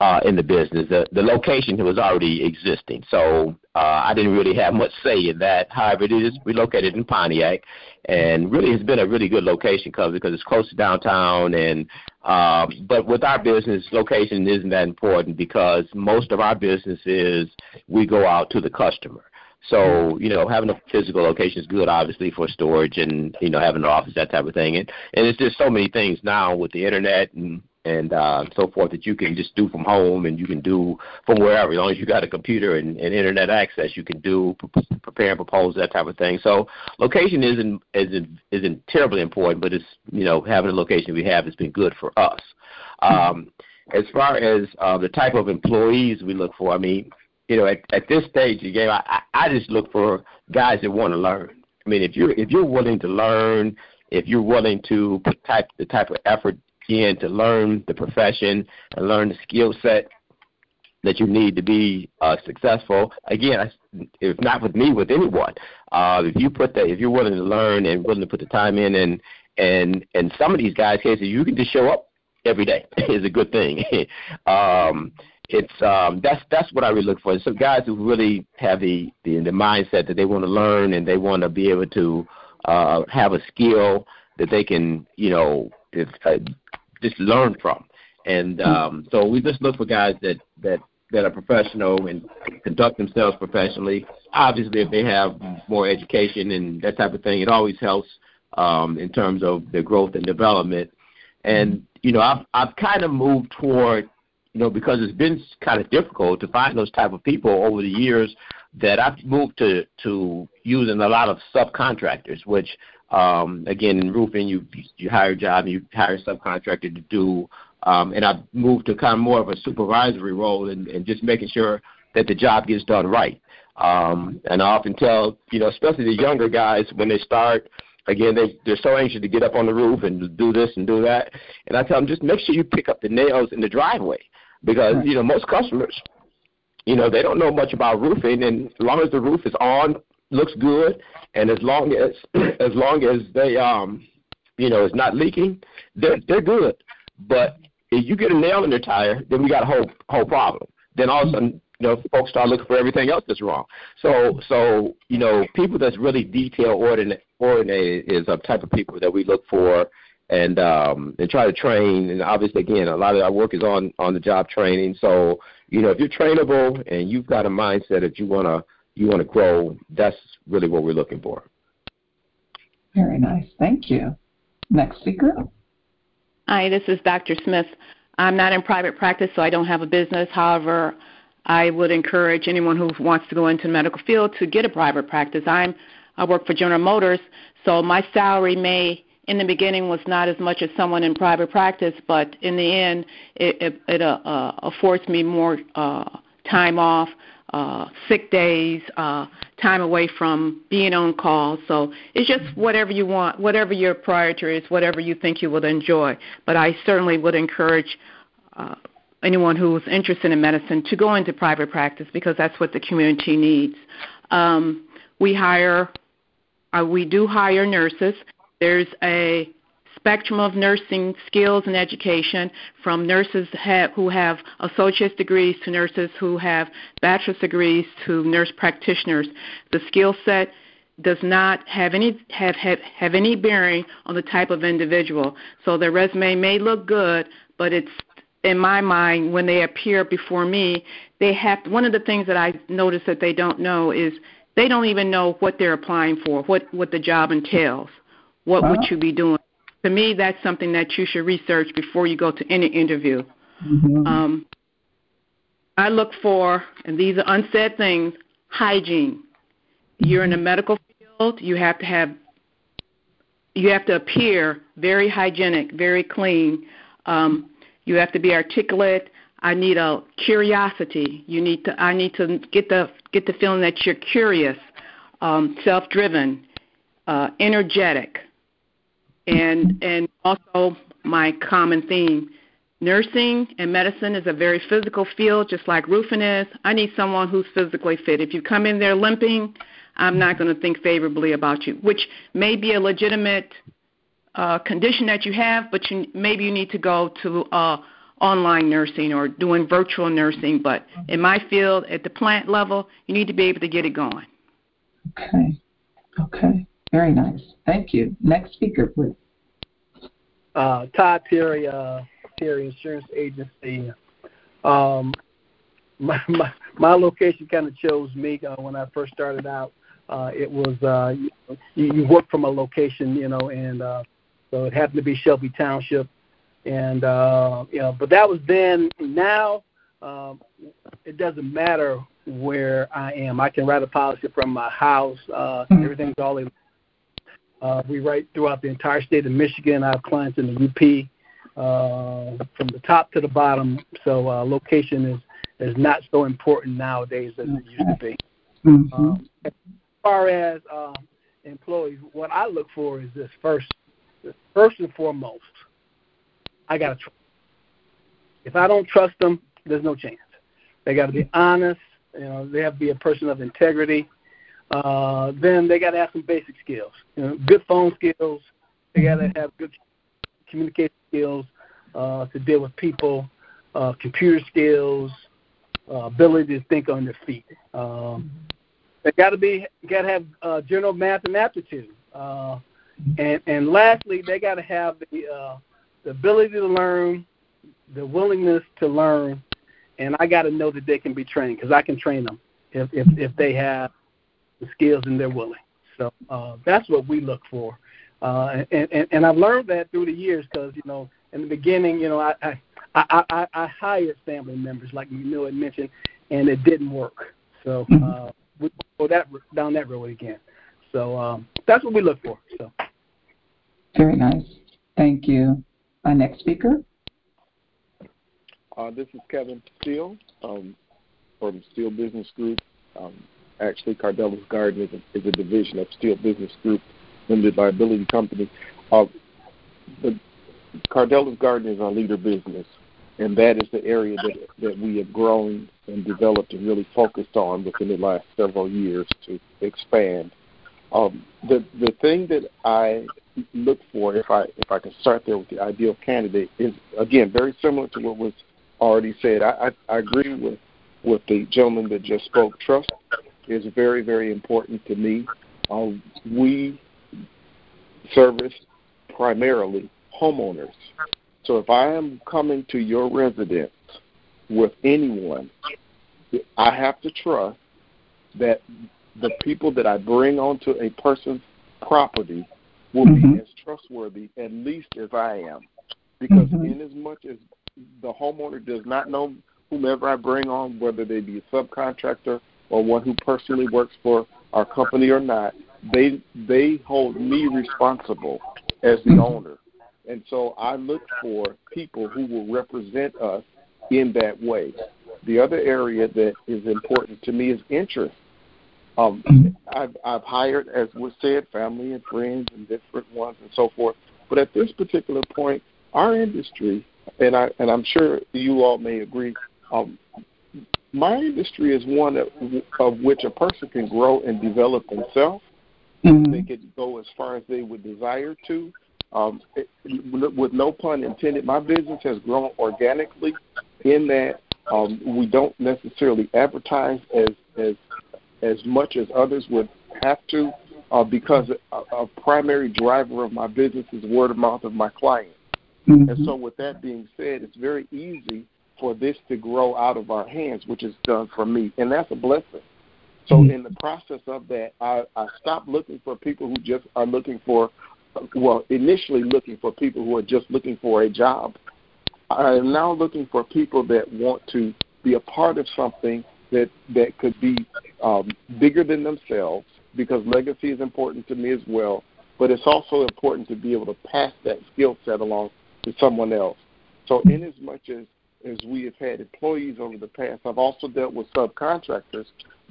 uh, in the business. The, the location was already existing, so uh, I didn't really have much say in that. However, it is relocated in Pontiac, and really has been a really good location because because it's close to downtown. And um, but with our business, location isn't that important because most of our business is we go out to the customer. So, you know, having a physical location is good, obviously, for storage and, you know, having an office, that type of thing. And, and it's just so many things now with the internet and and uh, so forth that you can just do from home and you can do from wherever. As long as you got a computer and, and internet access, you can do prepare and propose that type of thing. So location isn't isn't isn't terribly important, but it's you know having a location we have has been good for us. Um, as far as uh, the type of employees we look for, I mean, you know, at, at this stage of the game, I, I just look for guys that want to learn. I mean, if you're if you're willing to learn, if you're willing to put type the type of effort in to learn the profession and learn the skill set that you need to be uh, successful. Again, if not with me, with anyone, uh, if you put that, if you're willing to learn and willing to put the time in, and and and some of these guys, cases you can just show up every day is a good thing. um, it's um, that's that's what I really look for. Some guys who really have the, the the mindset that they want to learn and they want to be able to uh, have a skill that they can, you know, just, uh, just learn from. And mm-hmm. um, so we just look for guys that that that are professional and conduct themselves professionally. Obviously, if they have more education and that type of thing, it always helps um, in terms of their growth and development. And you know, I've I've kind of moved toward you know because it's been kind of difficult to find those type of people over the years that I've moved to to using a lot of subcontractors, which um, again in roofing you you hire a job and you hire a subcontractor to do um, and I've moved to kind of more of a supervisory role and, and just making sure that the job gets done right. Um, and I often tell, you know, especially the younger guys when they start, again, they they're so anxious to get up on the roof and do this and do that. And I tell them just make sure you pick up the nails in the driveway because you know most customers, you know, they don't know much about roofing, and as long as the roof is on, looks good, and as long as as long as they um, you know, it's not leaking, they're they're good. But if you get a nail in their tire, then we got a whole whole problem. Then all of a sudden, you know, folks start looking for everything else that's wrong. So, so you know, people that's really detail oriented is a type of people that we look for and um, and try to train. And obviously, again, a lot of our work is on on the job training. So, you know, if you're trainable and you've got a mindset that you wanna you wanna grow, that's really what we're looking for. Very nice. Thank you. Next speaker. Hi, this is Dr. Smith. I'm not in private practice, so I don't have a business. However, I would encourage anyone who wants to go into the medical field to get a private practice. I'm I work for General Motors, so my salary may in the beginning was not as much as someone in private practice, but in the end, it, it, it uh, uh, affords me more uh, time off, uh, sick days, uh, time away from being on call. So it's just whatever you want, whatever your priority is, whatever you think you would enjoy. But I certainly would encourage uh, anyone who's interested in medicine to go into private practice because that's what the community needs. Um, we hire, uh, we do hire nurses. There's a spectrum of nursing skills and education from nurses have, who have associate's degrees to nurses who have bachelor's degrees to nurse practitioners. The skill set does not have any have, have have any bearing on the type of individual. So their resume may look good, but it's in my mind when they appear before me, they have one of the things that I notice that they don't know is they don't even know what they're applying for, what what the job entails. What would you be doing? To me, that's something that you should research before you go to any interview. Mm-hmm. Um, I look for, and these are unsaid things, hygiene. You're in the medical field. You have to have, you have to appear very hygienic, very clean. Um, you have to be articulate. I need a curiosity. You need to. I need to get the get the feeling that you're curious, um, self-driven, uh, energetic and and also my common theme nursing and medicine is a very physical field just like roofing is. I need someone who's physically fit. If you come in there limping i'm not going to think favorably about you which may be a legitimate uh, condition that you have but you, maybe you need to go to uh, online nursing or doing virtual nursing. But in my field at the plant level you need to be able to get it going. Okay. Okay very nice. Thank you. Next speaker, please. Uh, Todd Terry, uh, Terry Insurance Agency. Um, my, my my location kind of chose me uh, when I first started out. Uh, it was uh, you, you work from a location, you know, and uh, so it happened to be Shelby Township, and uh, you know, but that was then. Now uh, it doesn't matter where I am. I can write a policy from my house. Uh, mm-hmm. Everything's all uh, we write throughout the entire state of Michigan. I have clients in the UP, uh, from the top to the bottom. So uh, location is is not so important nowadays as it used to be. Mm-hmm. Um, as far as uh, employees, what I look for is this first, first and foremost, I got to trust. If I don't trust them, there's no chance. They got to be honest. You know, they have to be a person of integrity. Uh, then they got to have some basic skills. You know, good phone skills. They got to have good communication skills uh, to deal with people, uh, computer skills, uh, ability to think on their feet. Um, they got to be got to have uh, general math and aptitude. Uh, and and lastly, they got to have the uh, the ability to learn, the willingness to learn, and I got to know that they can be trained because I can train them if if if they have the skills and they're willing. So uh, that's what we look for. Uh, and, and and I've learned that through the years because you know in the beginning, you know, I I I, I, I hired family members like you know had mentioned, and it didn't work. So uh, we go that down that road again. So um, that's what we look for. So very nice. Thank you. Our next speaker. Uh, this is Kevin Steele um, from Steele Business Group. Um, actually, Cardelas Garden is a, is a division of Steele Business Group Limited Liability Company. Uh, the Cardelas Garden is our leader business, and that is the area that that we have grown and developed and really focused on within the last several years to expand. Um, the the thing that I look for, if I if I can start there with the ideal candidate, is again very similar to what was already said. I I, I agree with with the gentleman that just spoke. Trust is very very important to me. Uh, we service primarily homeowners. So if I am coming to your residence with anyone, I have to trust that the people that I bring onto a person's property will mm-hmm. be as trustworthy at least as I am. Because mm-hmm. in as much as the homeowner does not know whomever I bring on, whether they be a subcontractor or one who personally works for our company or not, they they hold me responsible as the mm-hmm. owner. And so I look for people who will represent us in that way. The other area that is important to me is interest. Um, I've, I've hired, as was said, family and friends and different ones and so forth. But at this particular point, our industry, and I and I'm sure you all may agree, um, my industry is one of, of which a person can grow and develop themselves. Mm-hmm. They can go as far as they would desire to. Um, it, with no pun intended, my business has grown organically in that um, we don't necessarily advertise as as as much as others would have to, uh, because a, a primary driver of my business is word of mouth of my clients. Mm-hmm. And so, with that being said, it's very easy for this to grow out of our hands, which is done for me, and that's a blessing. So, Mm-hmm. in the process of that, I, I stopped looking for people who just are looking for, well, initially looking for people who are just looking for a job. I am now looking for people that want to be a part of something that that could be um, bigger than themselves because legacy is important to me as well. But it's also important to be able to pass that skill set along to someone else. So, in as much as as we have had employees over the past, I've also dealt with subcontractors.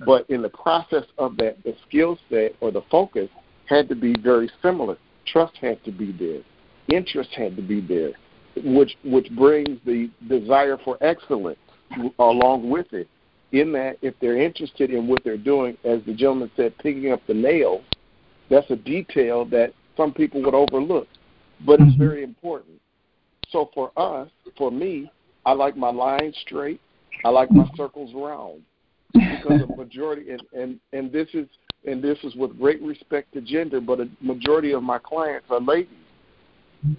But in the process of that, the skill set or the focus had to be very similar. Trust had to be there. Interest had to be there, which which brings the desire for excellence along with it in that if they're interested in what they're doing, as the gentleman said, picking up the nails, that's a detail that some people would overlook, but it's mm-hmm. very important. So for us, for me, I like my lines straight. I like my circles round because a majority, and, and and this is and this is with great respect to gender, but a majority of my clients are ladies,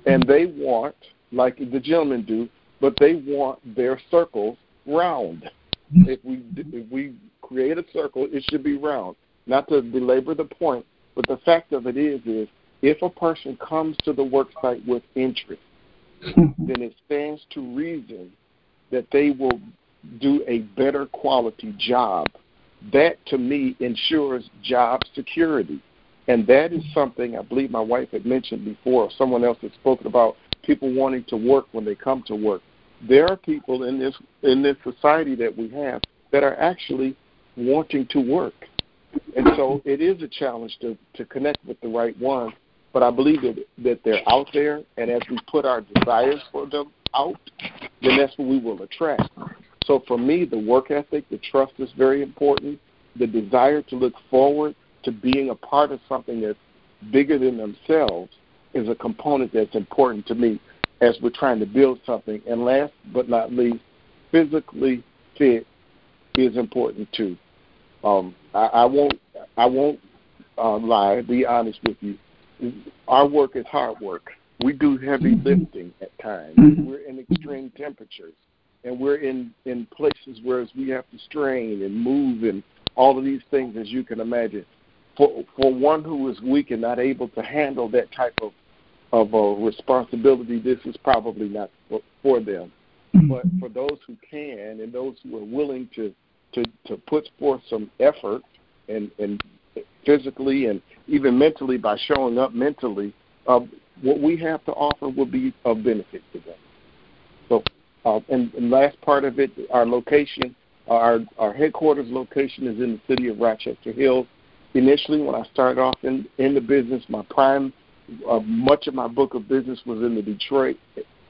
and they want, like the gentlemen do, but they want their circles round if we if we create a circle, it should be round. Not to belabor the point, but the fact of it is is if a person comes to the work site with interest, then it stands to reason that they will do a better quality job. That to me ensures job security. And that is something I believe my wife had mentioned before, or someone else had spoken about people wanting to work when they come to work. There are people in this in this society that we have that are actually wanting to work. And so it is a challenge to, to connect with the right ones. But I believe that, that they're out there, and as we put our desires for them out, then that's what we will attract. So for me, the work ethic, the trust is very important. The desire to look forward to being a part of something that's bigger than themselves is a component that's important to me as we're trying to build something. And last but not least, physically fit is important too. Um, I, I won't I won't uh, lie. Be honest with you. Our work is hard work. We do heavy mm-hmm. lifting at times. Mm-hmm. We're in extreme temperatures, and we're in in places where we have to strain and move and all of these things, as you can imagine. For for one who is weak and not able to handle that type of of a responsibility, this is probably not for, for them. Mm-hmm. But for those who can and those who are willing to to, to put forth some effort and, and physically and even mentally by showing up mentally, uh, what we have to offer will be of benefit to them. So, uh, and, and last part of it, our location, our our headquarters location is in the city of Rochester Hills. Initially, when I started off in in the business, my prime, uh, much of my book of business was in the Detroit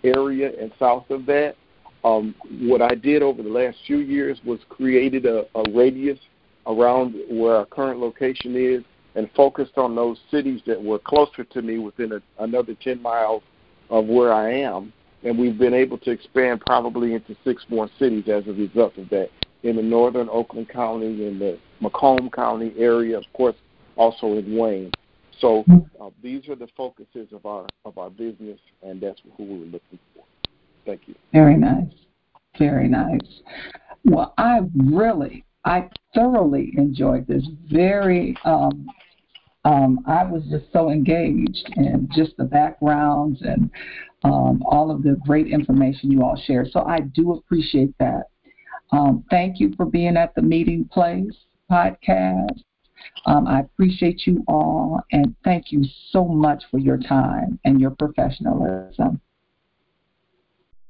area and south of that. Um, what I did over the last few years was created a, a radius around where our current location is and focused on those cities that were closer to me within a, another 10 miles of where I am. And we've been able to expand probably into six more cities as a result of that in the northern Oakland County, in the Macomb County area, of course, also in Wayne. So uh, these are the focuses of our of our business, and that's who we were looking for. Thank you. Very nice. Very nice. Well, I really, I thoroughly enjoyed this. Very, um, um, I was just so engaged in just the backgrounds and um, all of the great information you all shared. So I do appreciate that. Um, thank you for being at the Meeting Place podcast. Um, I appreciate you all, and thank you so much for your time and your professionalism.